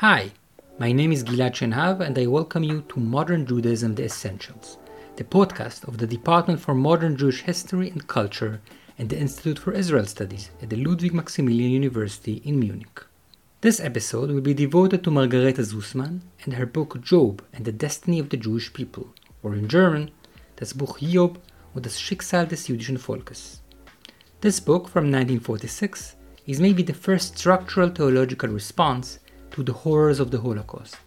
Hi, my name is Ghilad Shenhav, and I welcome you to Modern Judaism The Essentials, the podcast of the Department for Modern Jewish History and Culture and the Institute for Israel Studies at the Ludwig Maximilian University in Munich. This episode will be devoted to Margarete Susman and her book Job and the Destiny of the Jewish People, or in German, das Buch Hiob und das Schicksal des jüdischen Volkes. This book from 1946 is maybe the first structural theological response to the horrors of the Holocaust,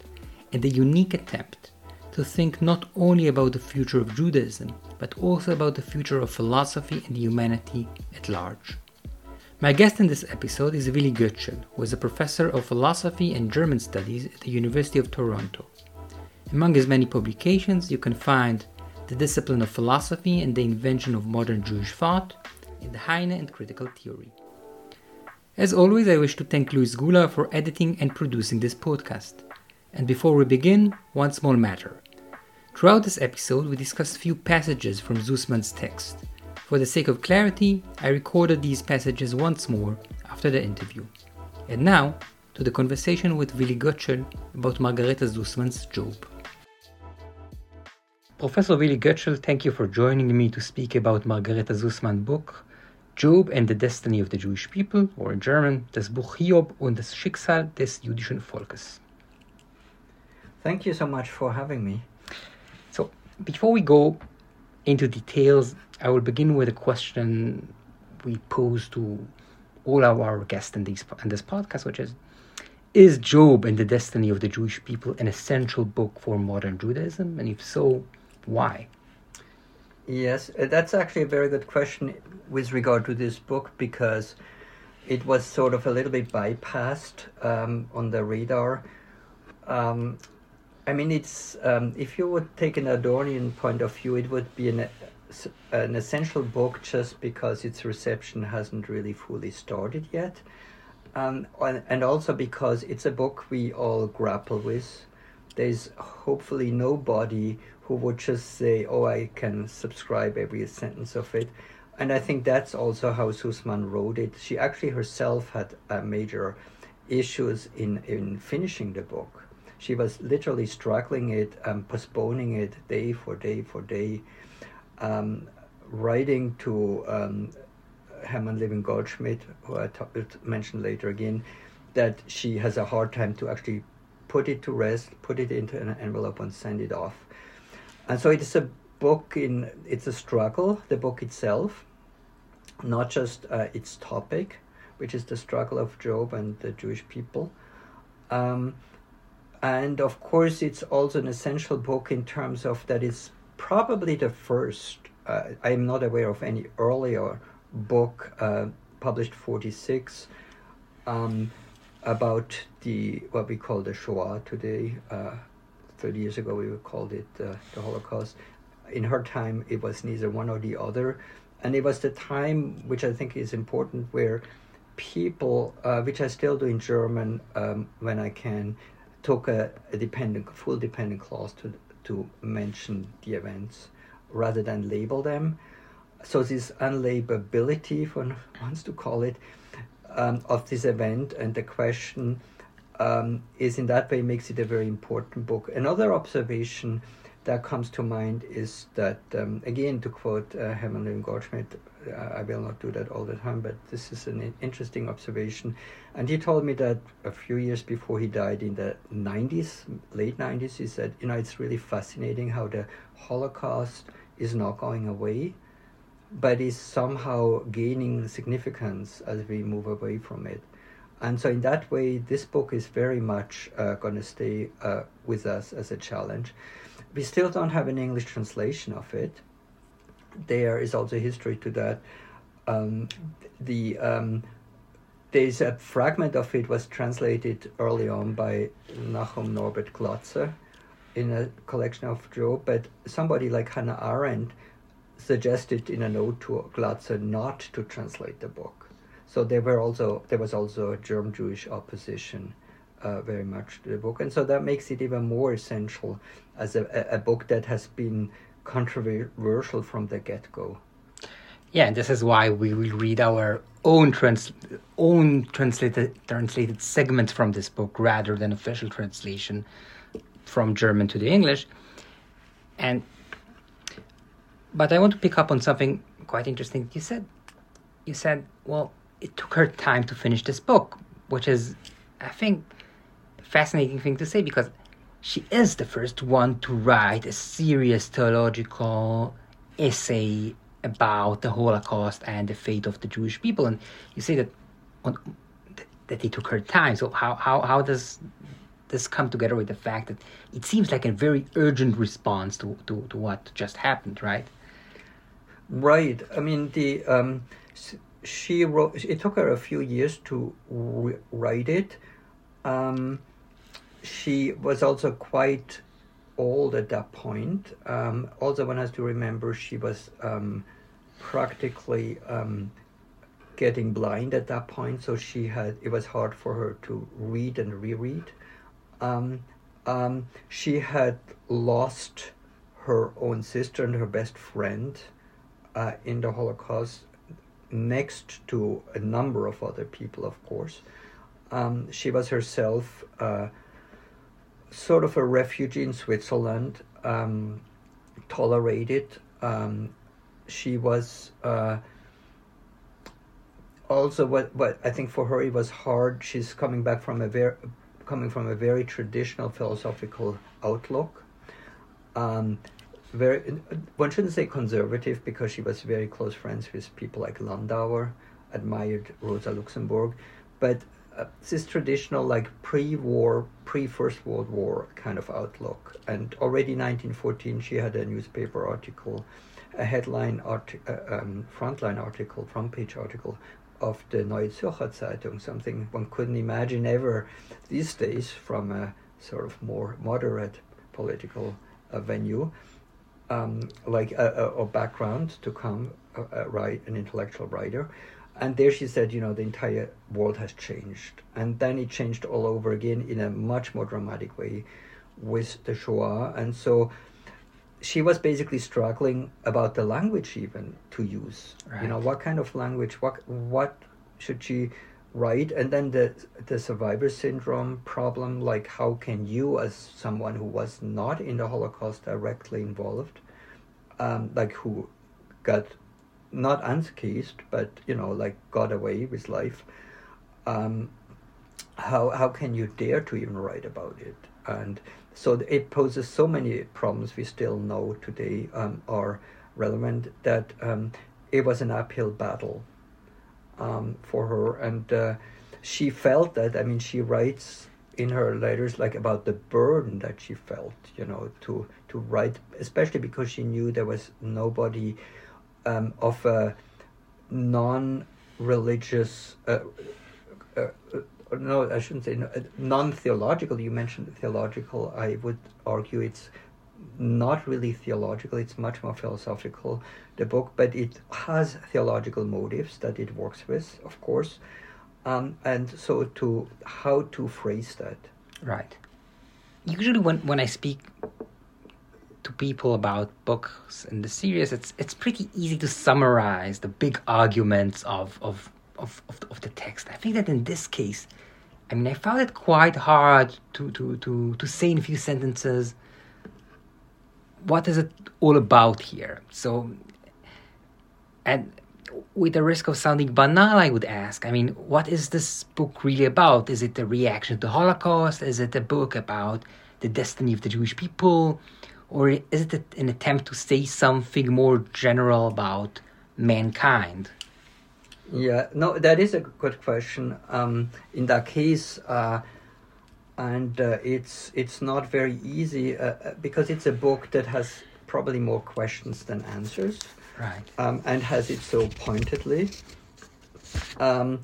and a unique attempt to think not only about the future of Judaism, but also about the future of philosophy and humanity at large. My guest in this episode is Willi Goetschel, who is a professor of philosophy and German studies at the University of Toronto. Among his many publications, you can find The Discipline of Philosophy and the Invention of Modern Jewish Thought, and Heine and Critical Theory. As always, I wish to thank Luis Gula for editing and producing this podcast. And before we begin, one small matter. Throughout this episode, we discussed few passages from Susman's text. For the sake of clarity, I recorded these passages once more after the interview. And now, to the conversation with Willi Goetschel about Margarete Susman's Job. Professor Willi Goetschel, thank you for joining me to speak about Margarete Susman's book, Job and the Destiny of the Jewish People, or in German, das Buch Hiob und das Schicksal des jüdischen Volkes. Thank you so much for having me. So, before we go into details, I will begin with a question we pose to all of our guests in, these, in this podcast, which is Is Job and the Destiny of the Jewish People an essential book for modern Judaism? And if so, why? Yes, uh, that's actually a very good question with regard to this book because it was sort of a little bit bypassed um, on the radar. Um, I mean, it's um, if you would take an Adornian point of view, it would be an an essential book just because its reception hasn't really fully started yet, um, and also because it's a book we all grapple with. There's hopefully nobody who would just say, "Oh, I can subscribe every sentence of it." And I think that's also how Susman wrote it. She actually herself had uh, major issues in, in finishing the book. She was literally struggling it, um, postponing it day for day for day, um, writing to um, Hermann Levin Goldschmidt, who I t- mentioned later again, that she has a hard time to actually put it to rest, put it into an envelope, and send it off. And so it's a book in it's a struggle. The book itself, not just uh, its topic, which is the struggle of Job and the Jewish people. Um, and of course, it's also an essential book in terms of that it's probably the first. Uh, I am not aware of any earlier book uh, published 46 um, about the what we call the Shoah today. Uh, 30 years ago, we called it uh, the Holocaust. In her time, it was neither one or the other. And it was the time, which I think is important, where people, uh, which I still do in German um, when I can, took a, a dependent, full dependent clause to, to mention the events rather than label them. So this unlabelability, if one wants to call it, um, of this event and the question um, is in that way makes it a very important book. Another observation that comes to mind is that, um, again, to quote uh, Hermann uh, I will not do that all the time, but this is an interesting observation. And he told me that a few years before he died in the 90s, late 90s, he said, you know, it's really fascinating how the Holocaust is not going away, but is somehow gaining significance as we move away from it. And so, in that way, this book is very much uh, going to stay uh, with us as a challenge. We still don't have an English translation of it. There is also history to that. Um, the um, there's a fragment of it was translated early on by Nachum Norbert Glatzer in a collection of Job, but somebody like Hannah Arendt suggested in a note to Glatzer not to translate the book so there were also there was also a German Jewish opposition uh, very much to the book, and so that makes it even more essential as a, a book that has been controversial from the get go. Yeah, and this is why we will read our own trans own translated translated segments from this book rather than official translation from German to the English. And but I want to pick up on something quite interesting. You said you said, well, it took her time to finish this book, which is I think a fascinating thing to say because she is the first one to write a serious theological essay about the Holocaust and the fate of the Jewish people. And you say that on, that it took her time. So how, how, how does this come together with the fact that it seems like a very urgent response to, to, to what just happened, right? Right. I mean, the um, she wrote. It took her a few years to re- write it. Um, she was also quite old at that point. Um, also, one has to remember she was um, practically um, getting blind at that point, so she had it was hard for her to read and reread. Um, um, she had lost her own sister and her best friend uh, in the Holocaust, next to a number of other people, of course. Um, she was herself. Uh, sort of a refugee in Switzerland, um, tolerated. Um, she was uh, also what what I think for her it was hard. She's coming back from a very coming from a very traditional philosophical outlook. Um, very one shouldn't say conservative because she was very close friends with people like Landauer, admired Rosa Luxemburg, but uh, this traditional like pre-war, pre-First World War kind of outlook. And already 1914, she had a newspaper article, a headline arti- uh, um, frontline article, front page article of the Neue Zürcher Zeitung, something one couldn't imagine ever these days from a sort of more moderate political uh, venue, um, like a, a, a, background to come, write an intellectual writer and there she said, you know, the entire world has changed. And then it changed all over again in a much more dramatic way with the Shoah. And so she was basically struggling about the language even to use. Right. You know, what kind of language, what what should she write? And then the the survivor syndrome problem, like how can you as someone who was not in the Holocaust directly involved, um, like who got not unscathed, but you know, like got away with life. Um, how how can you dare to even write about it? And so it poses so many problems we still know today um, are relevant that um, it was an uphill battle um, for her, and uh, she felt that. I mean, she writes in her letters like about the burden that she felt, you know, to to write, especially because she knew there was nobody um, of a non-religious. Uh, uh, uh, no, I shouldn't say no, uh, non-theological. You mentioned theological. I would argue it's not really theological. It's much more philosophical. The book, but it has theological motives that it works with, of course. Um, and so to how to phrase that. Right. Usually, when when I speak to people about books in the series, it's it's pretty easy to summarize the big arguments of of of, of, of the text. I think that in this case, I mean, I found it quite hard to to to to say in a few sentences what is it all about here. So, and with the risk of sounding banal, I would ask, I mean, what is this book really about? Is it a reaction to the Holocaust? Is it a book about the destiny of the Jewish people? Or is it an attempt to say something more general about mankind? Yeah, no, that is a good question. Um, in that case, uh, and uh, it's it's not very easy uh, uh because it's a book that has probably more questions than answers, right? Um, and has it so pointedly. Um,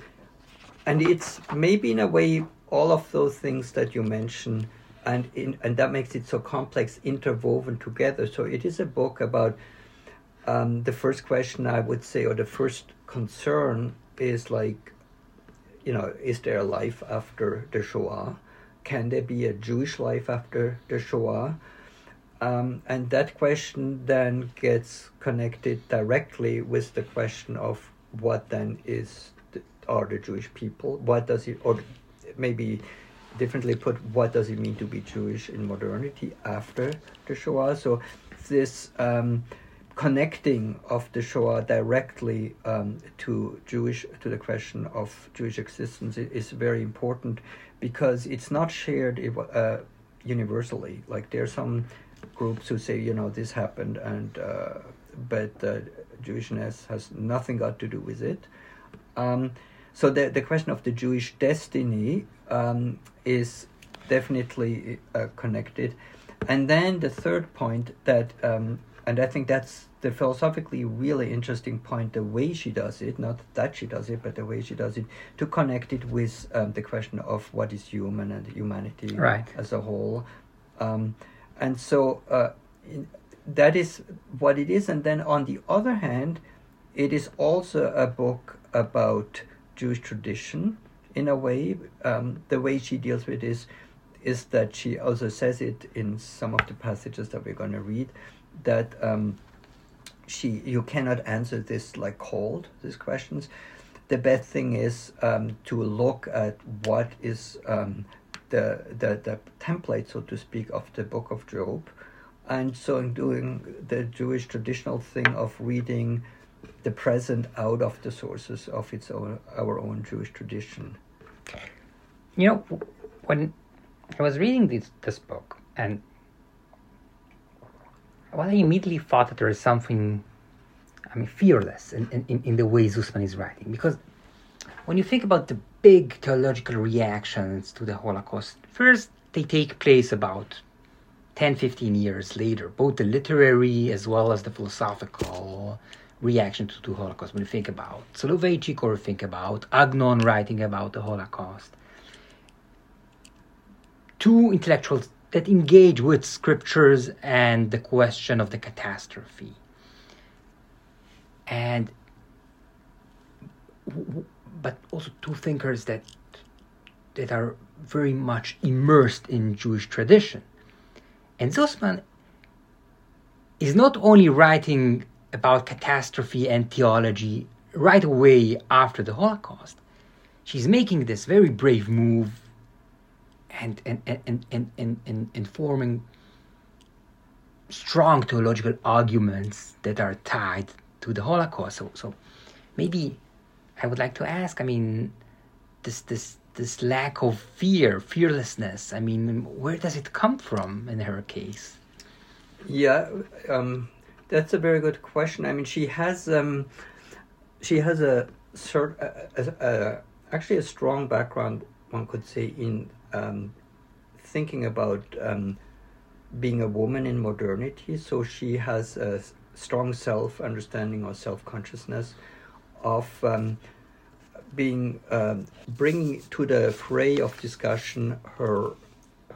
and it's maybe in a way all of those things that you mentioned and in, and that makes it so complex, interwoven together. So it is a book about um, the first question I would say, or the first concern is like, you know, is there a life after the Shoah? Can there be a Jewish life after the Shoah? Um, and that question then gets connected directly with the question of what then is the, are the Jewish people? What does it, or maybe differently put, what does it mean to be Jewish in modernity after the Shoah? So this um, connecting of the Shoah directly um, to Jewish to the question of Jewish existence is very important because it's not shared uh, universally. Like there are some groups who say, you know, this happened, and uh, but uh, Jewishness has nothing got to do with it. Um, so the the question of the Jewish destiny um, is definitely uh, connected, and then the third point that, um, and I think that's the philosophically really interesting point, the way she does it, not that she does it, but the way she does it, to connect it with um, the question of what is human and humanity right. as a whole. Um, and so uh, in, that is what it is. And then on the other hand, it is also a book about Jewish tradition in a way. Um, the way she deals with this is that she also says it in some of the passages that we're going to read that um, she you cannot answer this like cold these questions. The best thing is um, to look at what is um, the, the the template, so to speak, of the Book of Job, and so in doing the Jewish traditional thing of reading the present out of the sources of its own our own Jewish tradition. You know, when I was reading this this book, and well, I immediately thought that there is something, I mean, fearless in, in, in the way Susman is writing. Because when you think about the big theological reactions to the Holocaust, first they take place about 10, 15 years later, both the literary as well as the philosophical reaction to the Holocaust. When you think about Soloveitchik or think about Agnon writing about the Holocaust, two intellectuals that engage with scriptures and the question of the catastrophe. And but also two thinkers that that are very much immersed in Jewish tradition. And Susman is not only writing about catastrophe and theology right away after the Holocaust, she's making this very brave move and and and and and, and, and forming strong theological arguments that are tied to the Holocaust. So so maybe I would like to ask, I mean, this this this lack of fear, fearlessness, I mean, where does it come from in her case? Yeah, um, that's a very good question. I mean, she has um, she has a a, a, a, actually a strong background, one could say, in um, thinking about um, being a woman in modernity. So she has a strong self understanding or self consciousness of um, being um, bringing to the fray of discussion her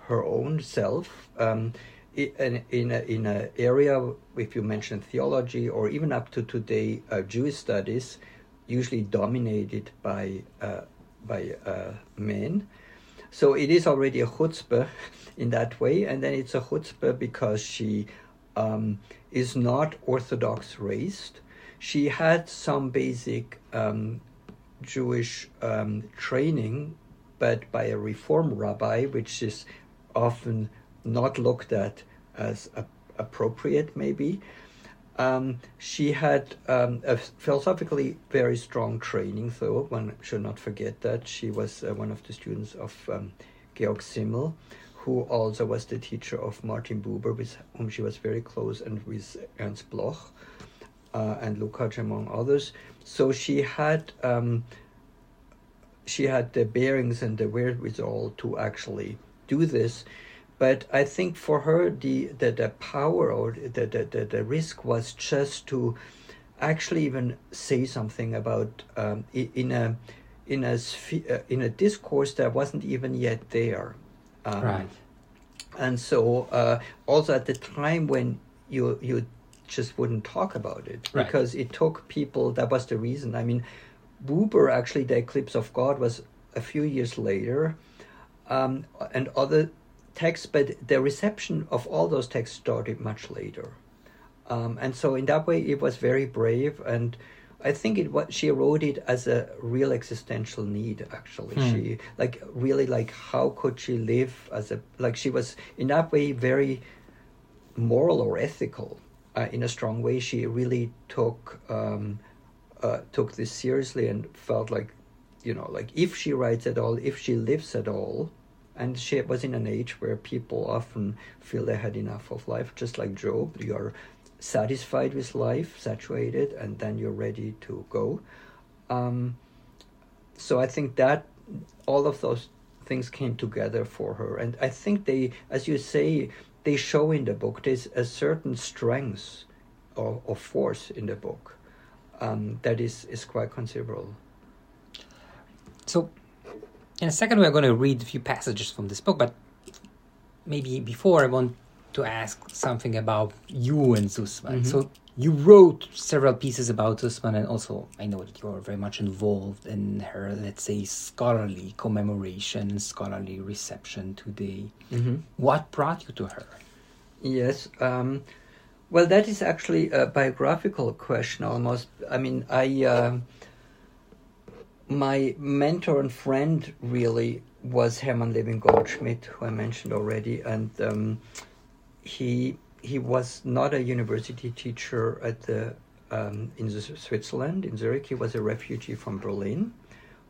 her own self um, in in a, in an area if you mention theology or even up to today uh, Jewish studies usually dominated by uh, by uh, men so it is already a chutzpah in that way, and then it's a chutzpah because she um, is not Orthodox raised. She had some basic um, Jewish um, training, but by a Reform rabbi, which is often not looked at as appropriate, maybe. Um, she had um, a philosophically very strong training, though. One should not forget that. She was uh, one of the students of um, Georg Simmel, who also was the teacher of Martin Buber, with whom she was very close, and with Ernst Bloch uh, and Lukács, among others. So she had um, she had the bearings and the wherewithal to actually do this. But I think for her, the, the, the power or the, the, the, the risk was just to actually even say something about um, in a in a uh, in a discourse that wasn't even yet there. Um, right. And so uh, also at the time when you you just wouldn't talk about it right. because it took people. That was the reason. I mean, Buber actually the Eclipse of God was a few years later, um, and other texts, but the reception of all those texts started much later. Um, and so in that way, it was very brave, and I think it was she wrote it as a real existential need. Actually, Hmm. she like really like how could she live as a like she was in that way very moral or ethical uh, in a strong way. She really took um, uh, took this seriously and felt like you know like if she writes at all, if she lives at all. And she was in an age where people often feel they had enough of life, just like Job. You're satisfied with life, saturated, and then you're ready to go. Um, so I think that all of those things came together for her, and I think they, as you say, they show in the book. There's a certain strength or, or force in the book um, that is is quite considerable. So, in a second, we're going to read a few passages from this book, but maybe before I want to ask something about you and Susman. Mhm. So, you wrote several pieces about Susman, and also I know that you are very much involved in her, let's say, scholarly commemoration, scholarly reception today. Mm-hmm. What brought you to her? Yes. Um, well, that is actually a biographical question almost. I mean, I um my mentor and friend really was Hermann Levin Goldschmidt, who I mentioned already, and um, he he was not a university teacher at the um, in Switzerland in Zurich. He was a refugee from Berlin,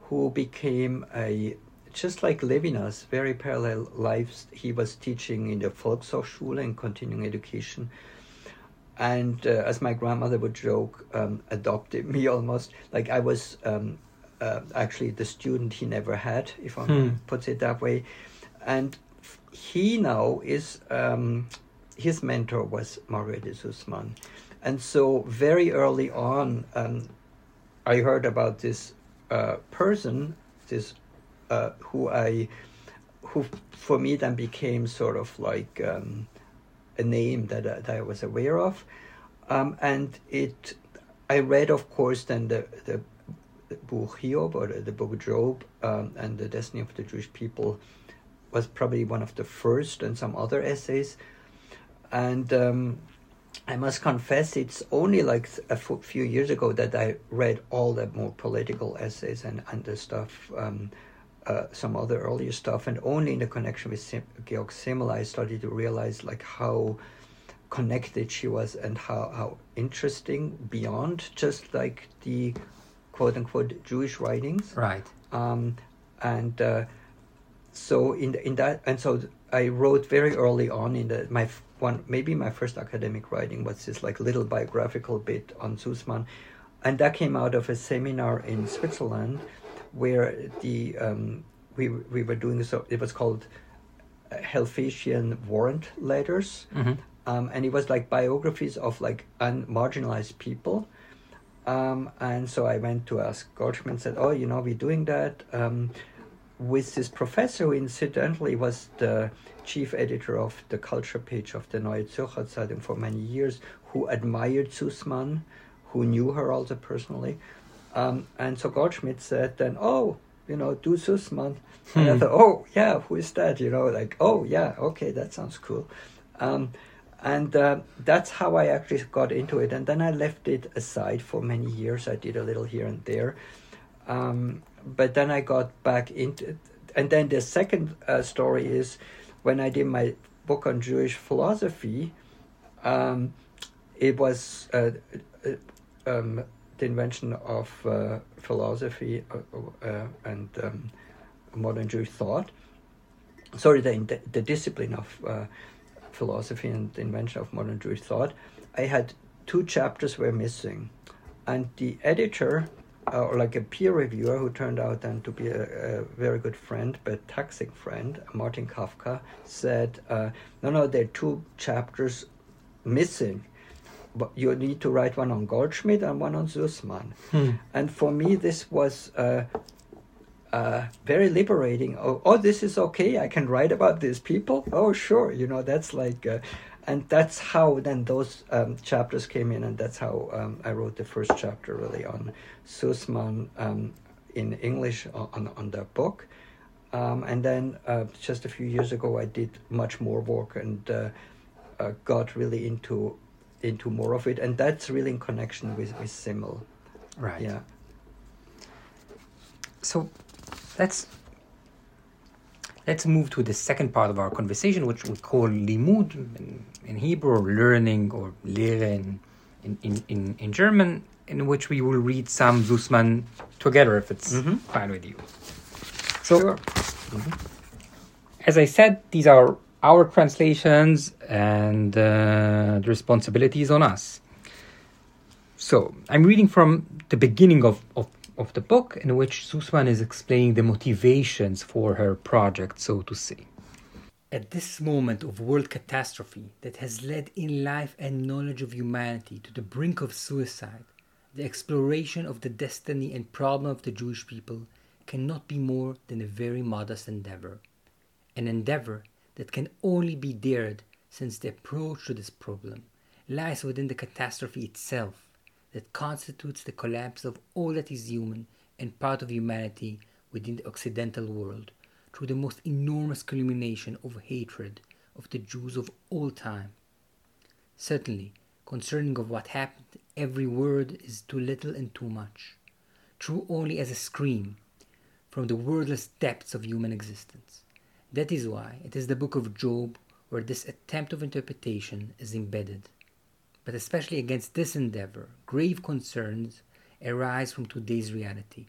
who became a just like Levinas, very parallel lives. He was teaching in the Volkshochschule and continuing education, and uh, as my grandmother would joke, um, adopted me almost. Like I was um, uh, actually the student he never had, if one Hmm. puts it that way. And he now is um, his mentor was Margarete Susman, and so very early on, um, I heard about this uh, person, this uh, who I, who for me then became sort of like um, a name that, I- that I was aware of, um, and it. I read, of course, then the the, the book Hiob or the, book Job um, and the Destiny of the Jewish People was probably one of the first, and some other essays, and. Um, I must confess, it's only like a few years ago that I read all the more political essays and, and the stuff, um, uh, some other earlier stuff, and only in the connection with Sim- Georg Simmel I started to realize like how connected she was and how, how interesting beyond just like the quote unquote Jewish writings Right. um, and uh, so in in that and so I wrote very early on in the my f- one maybe my first academic writing was this like little biographical bit on Susman, and that came out of a seminar in Switzerland where the um, we we were doing so it was called uh, Helvetian warrant letters hmm um, and it was like biographies of like unmarginalized people. Um, and so I went to ask Goldschmidt and said, "Oh, you know, we're doing that um, with this professor who incidentally was the chief editor of the culture page of the Neue Zürcher Zeitung for many years, who admired Susman, who knew her also personally." Um, and so Goldschmidt said, "Then, oh, you know, do Susman." And I Hmm. thought, "Oh, yeah, who is that?" You know, like, "Oh, yeah, okay, that sounds cool." Um, and uh, that's how I actually got into it. And then I left it aside for many years. I did a little here and there, um, but then I got back into. it. And then the second uh, story is when I did my book on Jewish philosophy. Um, it was uh, uh, um, the invention of uh, philosophy uh, and um, modern Jewish thought. Sorry, the, the discipline of philosophy and the invention of modern Jewish thought, I had two chapters were missing, and the editor, uh, or like a peer reviewer, who turned out then to be a, a very good friend, but toxic friend, Martin Kavka, said, uh, "No, no, there are two chapters missing." But you need to write one on Goldschmidt and one on Susman. Hmm. And for me, this was uh, uh, very liberating. Oh, oh, this is okay. I can write about these people. Oh, sure. You know, that's like, uh, and that's how then those um, chapters came in, and that's how um, I wrote the first chapter really on Susman um, in English on on the book. Um, and then uh, just a few years ago, I did much more work and uh, uh, got really into into more of it, and that's really in connection with with Simmel. Right. Yeah. So let's let's move to the second part of our conversation, which we call limud in, in Hebrew, or learning, or lehre in, in, in, in German, in which we will read some Susman together, if it's Mhm. fine with you. So, Sure. as I said, these are our translations, and uh, the responsibility is on us. So, I'm reading from the beginning of, of, of the book, in which Susman is explaining the motivations for her project, so to say. At this moment of world catastrophe that has led in life and knowledge of humanity to the brink of suicide, the exploration of the destiny and problem of the Jewish people cannot be more than a very modest endeavor. An endeavor that can only be dared since the approach to this problem lies within the catastrophe itself that constitutes the collapse of all that is human and part of humanity within the Occidental world through the most enormous culmination of hatred of the Jews of all time. Certainly, concerning of what happened, every word is too little and too much, true only as a scream from the wordless depths of human existence. That is why it is the book of Job where this attempt of interpretation is embedded. But especially against this endeavor, grave concerns arise from today's reality.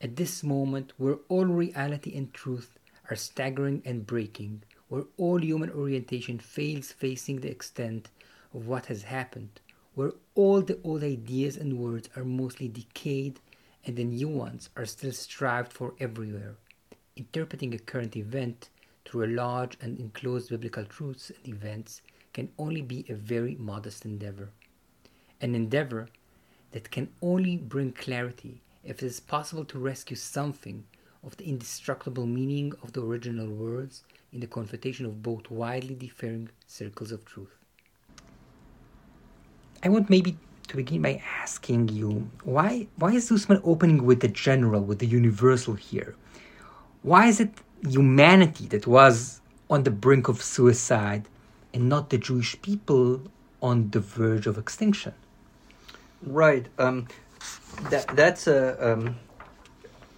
At this moment, where all reality and truth are staggering and breaking, where all human orientation fails facing the extent of what has happened, where all the old ideas and words are mostly decayed and the new ones are still strived for everywhere, interpreting a current event through a large and enclosed biblical truths and events can only be a very modest endeavor. An endeavor that can only bring clarity if it is possible to rescue something of the indestructible meaning of the original words in the confrontation of both widely differing circles of truth. I want maybe to begin by asking you why why is Susman opening with the general, with the universal here? Why is it humanity that was on the brink of suicide and not the Jewish people on the verge of extinction? Right. Um, that that's a. Um,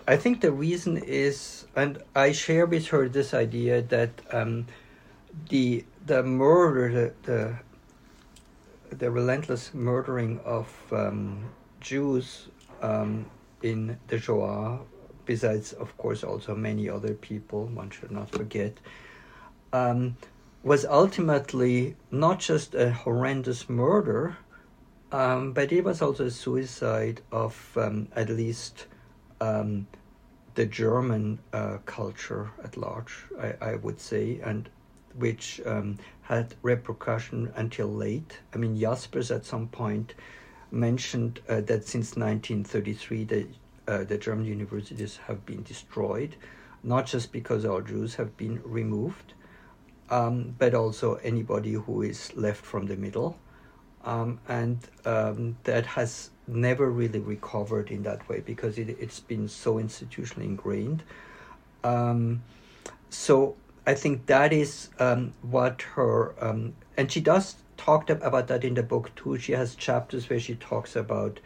I think the reason is, and I share with her this idea that um, the the murder, the, the the relentless murdering of um, Jews um, in the Shoah, besides of course also many other people, one should not forget, um, was ultimately not just a horrendous murder, um, but it was also a suicide of um, at least um, the German uh, culture at large, I, I would say, and which um, had repercussion until late. I mean, Jaspers at some point mentioned uh, that since 1933 the, uh, the German universities have been destroyed, not just because all Jews have been removed, um, but also anybody who is left from the middle. Um, and um, that has never really recovered in that way because it, it's been so institutionally ingrained. Um, so I think that is um, what her, um, and she does talk about that in the book too. She has chapters where she talks about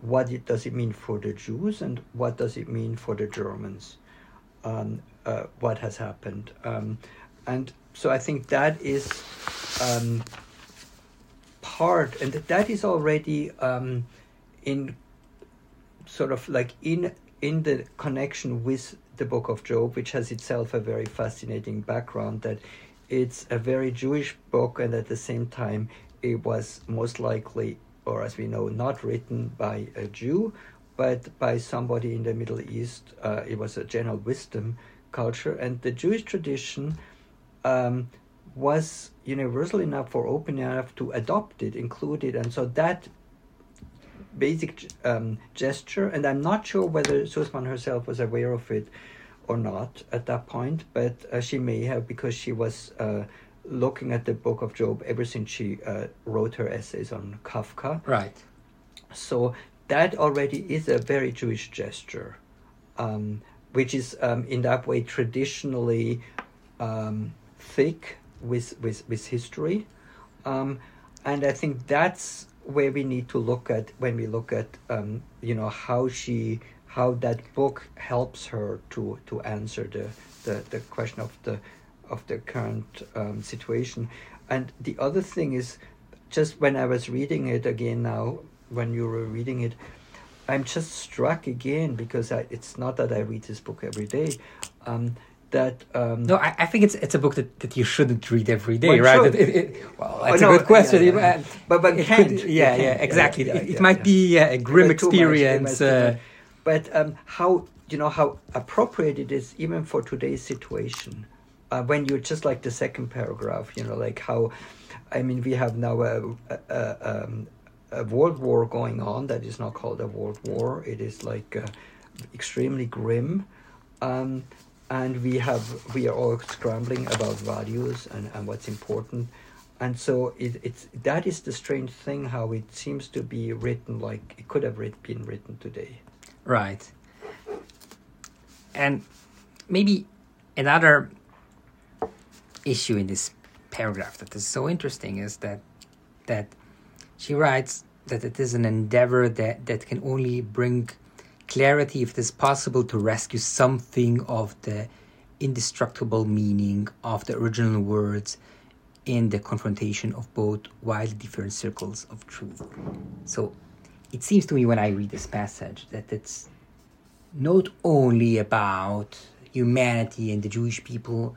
what it, does it mean for the Jews and what does it mean for the Germans, uh, what has happened. and so I think that is part, and that is already um, in sort of like in in the connection with the Book of Job, which has itself a very fascinating background. That it's a very Jewish book, and at the same time, it was most likely, or as we know, not written by a Jew, but by somebody in the Middle East. Uh, it was a general wisdom culture, and the Jewish tradition. Um, was universal enough or open enough to adopt it, include it, and so that basic um, gesture, and I'm not sure whether Susman herself was aware of it or not at that point, but uh, she may have because she was uh, looking at the book of Job ever since she uh, wrote her essays on Kafka. Right. So that already is a very Jewish gesture. Um, which is um, in that way traditionally um, thick with with with history, um, and I think that's where we need to look at when we look at um, you know how she how that book helps her to to answer the the, the question of the of the current um, situation. And the other thing is, just when I was reading it again now, when you were reading it, I'm just struck again because I, it's not that I read this book every day. Um, that um, no, I, I think it's it's a book that, that you shouldn't read every day, right? It, it, it, well, Oh, it's no, a good question. yeah, yeah. Uh, But- but can't. could- yeah, yeah, Yeah, exactly. it might be uh, a grim But too much, experience. uh. But um, how you know how appropriate it is even for today's situation, uh, when you're just like the second paragraph, you know, like how, I mean, we have now a a, a, um, a world war going on that is not called a world war. It is like uh, extremely grim. Um, and we have we are all scrambling about values and, and what's important and so it, it's that is the strange thing how it seems to be written like it could have been written today Right. And maybe another issue in this paragraph that is so interesting is that that she writes that it is an endeavor that, that can only bring clarity if it is possible to rescue something of the indestructible meaning of the original words in the confrontation of both wildly different circles of truth. So it seems to me when I read this passage that it's not only about humanity and the Jewish people,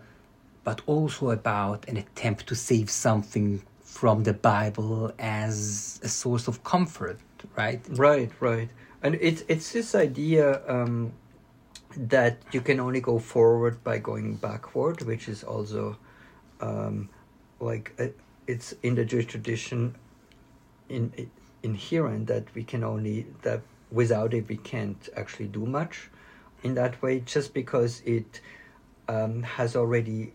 but also about an attempt to save something from the Bible as a source of comfort, right? right right and it's it's this idea um, that you can only go forward by going backward which is also um, like uh, it's in the Jewish tradition in, in inherent that we can only that without it we can't actually do much in that way just because it um, has already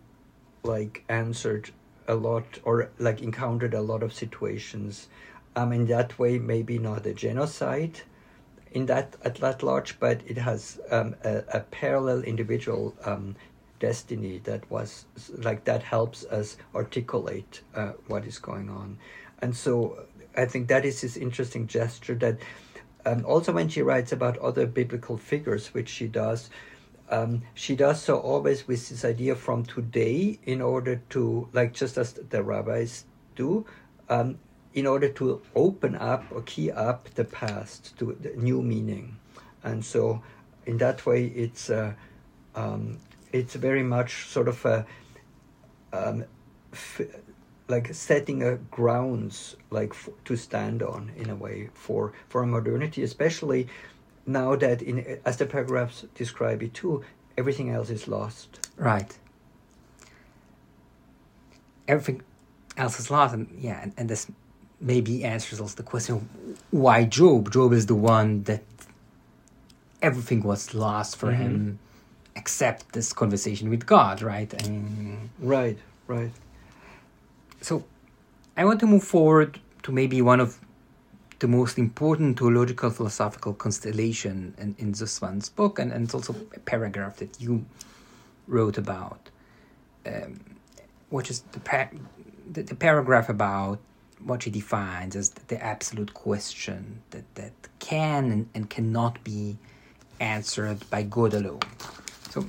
like answered a lot or like encountered a lot of situations. Um in that way maybe not a genocide in that at that large but it has um, a, a parallel individual um, destiny that was like that helps us articulate uh, what is going on. And so i think that is this interesting gesture that um, also when she writes about other biblical figures which she does um, she does so always with this idea from today in order to like just as the rabbis do um, in order to open up or key up the past to the new meaning and so in that way it's uh, um, it's very much sort of a um, f- like setting a grounds like f- to stand on in a way for for modernity especially now that in as the paragraphs describe it too everything else is lost Right. Everything else is lost, and yeah, and, and this maybe answers also the question why Job? Job is the one that everything was lost for him except this conversation with God, right? I mean, right right so I want to move forward to maybe one of the most important theological philosophical constellation in, in Susman's book, and, and it's also a paragraph that you wrote about, um, which is the, pa- the, the paragraph about what she defines as the, absolute question that, that can and, and cannot be answered by God alone. So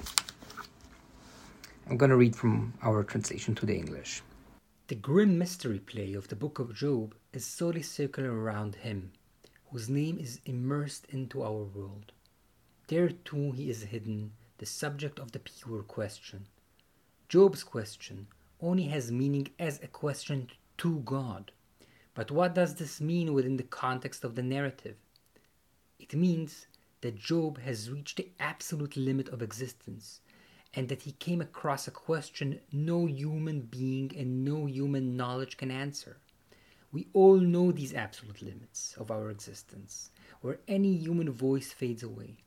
I'm going to read from our translation to the English. The grim mystery play of the book of Job is solely circular around him, whose name is immersed into our world. There too he is hidden, the subject of the pure question. Job's question only has meaning as a question to God. But what does this mean within the context of the narrative? It means that Job has reached the absolute limit of existence and that he came across a question no human being and no human knowledge can answer. We all know these absolute limits of our existence, where any human voice fades away.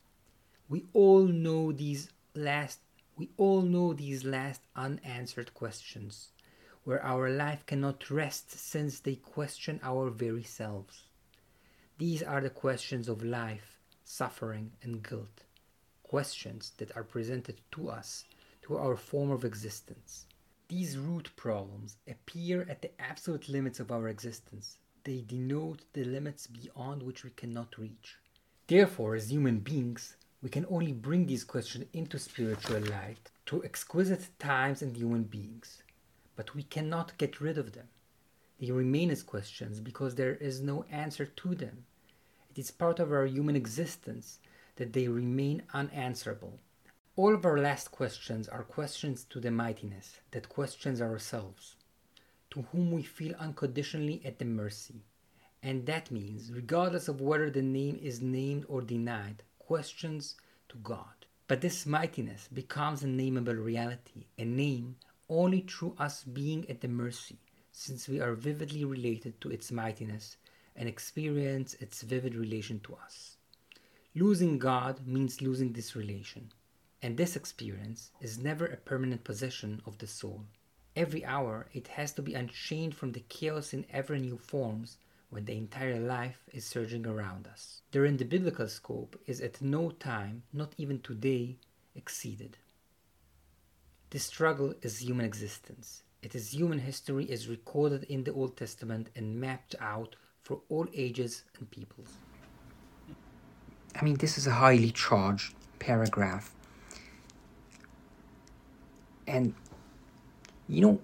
We all know these last we all know these last unanswered questions, where our life cannot rest since they question our very selves. These are the questions of life, suffering, and guilt. questions that are presented to us through our form of existence. These root problems appear at the absolute limits of our existence. They denote the limits beyond which we cannot reach. Therefore, as human beings, we can only bring these questions into spiritual light through exquisite times and human beings, but we cannot get rid of them. They remain as questions because there is no answer to them. It is part of our human existence that they remain unanswerable. All of our last questions are questions to the mightiness that questions ourselves, to whom we feel unconditionally at the mercy. And that means, regardless of whether the name is named or denied, questions to God. But this mightiness becomes a nameable reality, a name only through us being at the mercy, since we are vividly related to its mightiness and experience its vivid relation to us. Losing God means losing this relation, and this experience is never a permanent possession of the soul. Every hour it has to be unchained from the chaos in ever new forms when the entire life is surging around us. Therein the biblical scope is at no time, not even today, exceeded. This struggle is human existence. It is human history as recorded in the Old Testament and mapped out for all ages and peoples. I mean, this is a highly charged paragraph. And, you know,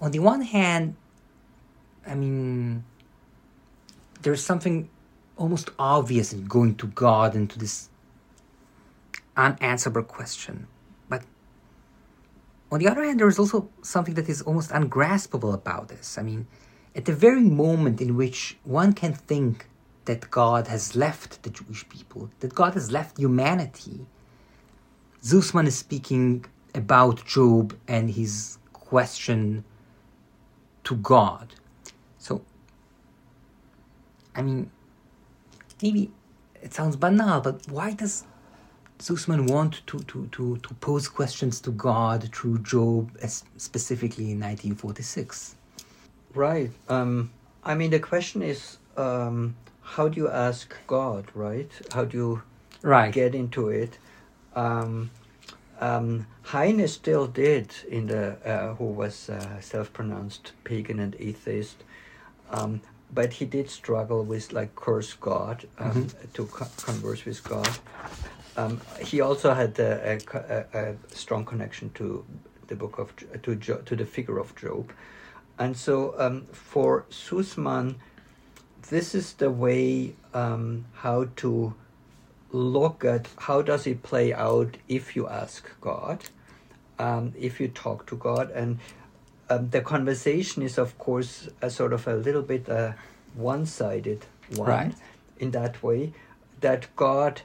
on the one hand, I mean, there's something almost obvious in going to God and to this unanswerable question. On the other hand, there is also something that is almost ungraspable about this. I mean, at the very moment in which one can think that God has left the Jewish people, that God has left humanity, Susman is speaking about Job and his question to God. So, I mean, maybe it sounds banal, but why does Susman want to, to, to, to pose questions to God through Job, specifically in 1946? Right. Um, I mean, the question is um, how do you ask God, right? How do you right. get into it? Um, um, Heine still did in the uh, who was uh, self-pronounced pagan and atheist, um, but he did struggle with like curse God um, mm-hmm. to co- converse with God. Um, he also had a, a, a, strong connection to the book of to jo- to the figure of Job, and so um, for Susman, this is the way um, how to look at how does it play out if you ask God, um, if you talk to God, and um, the conversation is of course a sort of a little bit a uh, one-sided one right. in that way that God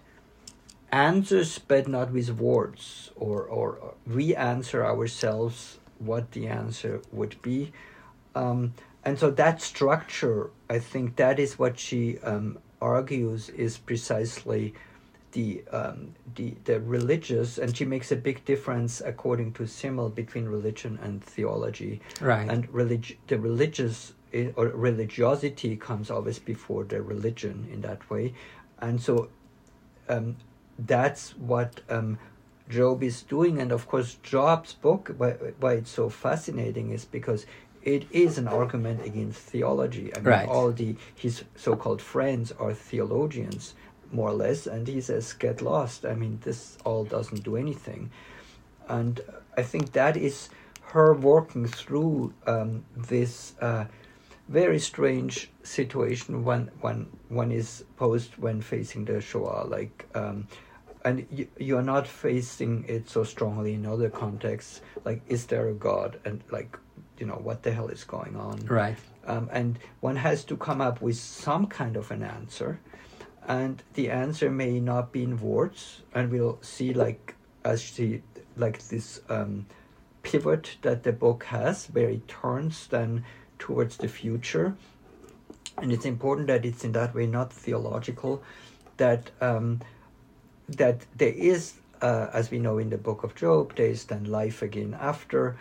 answers but not with words or or we answer ourselves what the answer would be um, and so that structure I think that is what she um, argues is precisely the um, the the religious, and she makes a big difference according to Simmel between religion and theology. Right. And relig- the religious eh, or religiosity comes always before the religion in that way, and so um, that's what um, Job is doing. And of course, Job's book, why, why it's so fascinating, is because it is an argument against theology. I mean, right. all the his so-called friends are theologians, more or less, and he says, "Get lost." I mean, this all doesn't do anything, and I think that is her working through um, this uh, very strange situation when when one is posed when facing the Shoah, like. Um, and you, you are not facing it so strongly in other contexts like is there a god? And like you know what the hell is going on? Right. Um, and one has to come up with some kind of an answer. And the answer may not be in words. And we'll see like as she like this um, pivot that the book has where it turns then towards the future. And it's important that it's in that way not theological that um, that there is uh, as we know in the book of job there is then life again after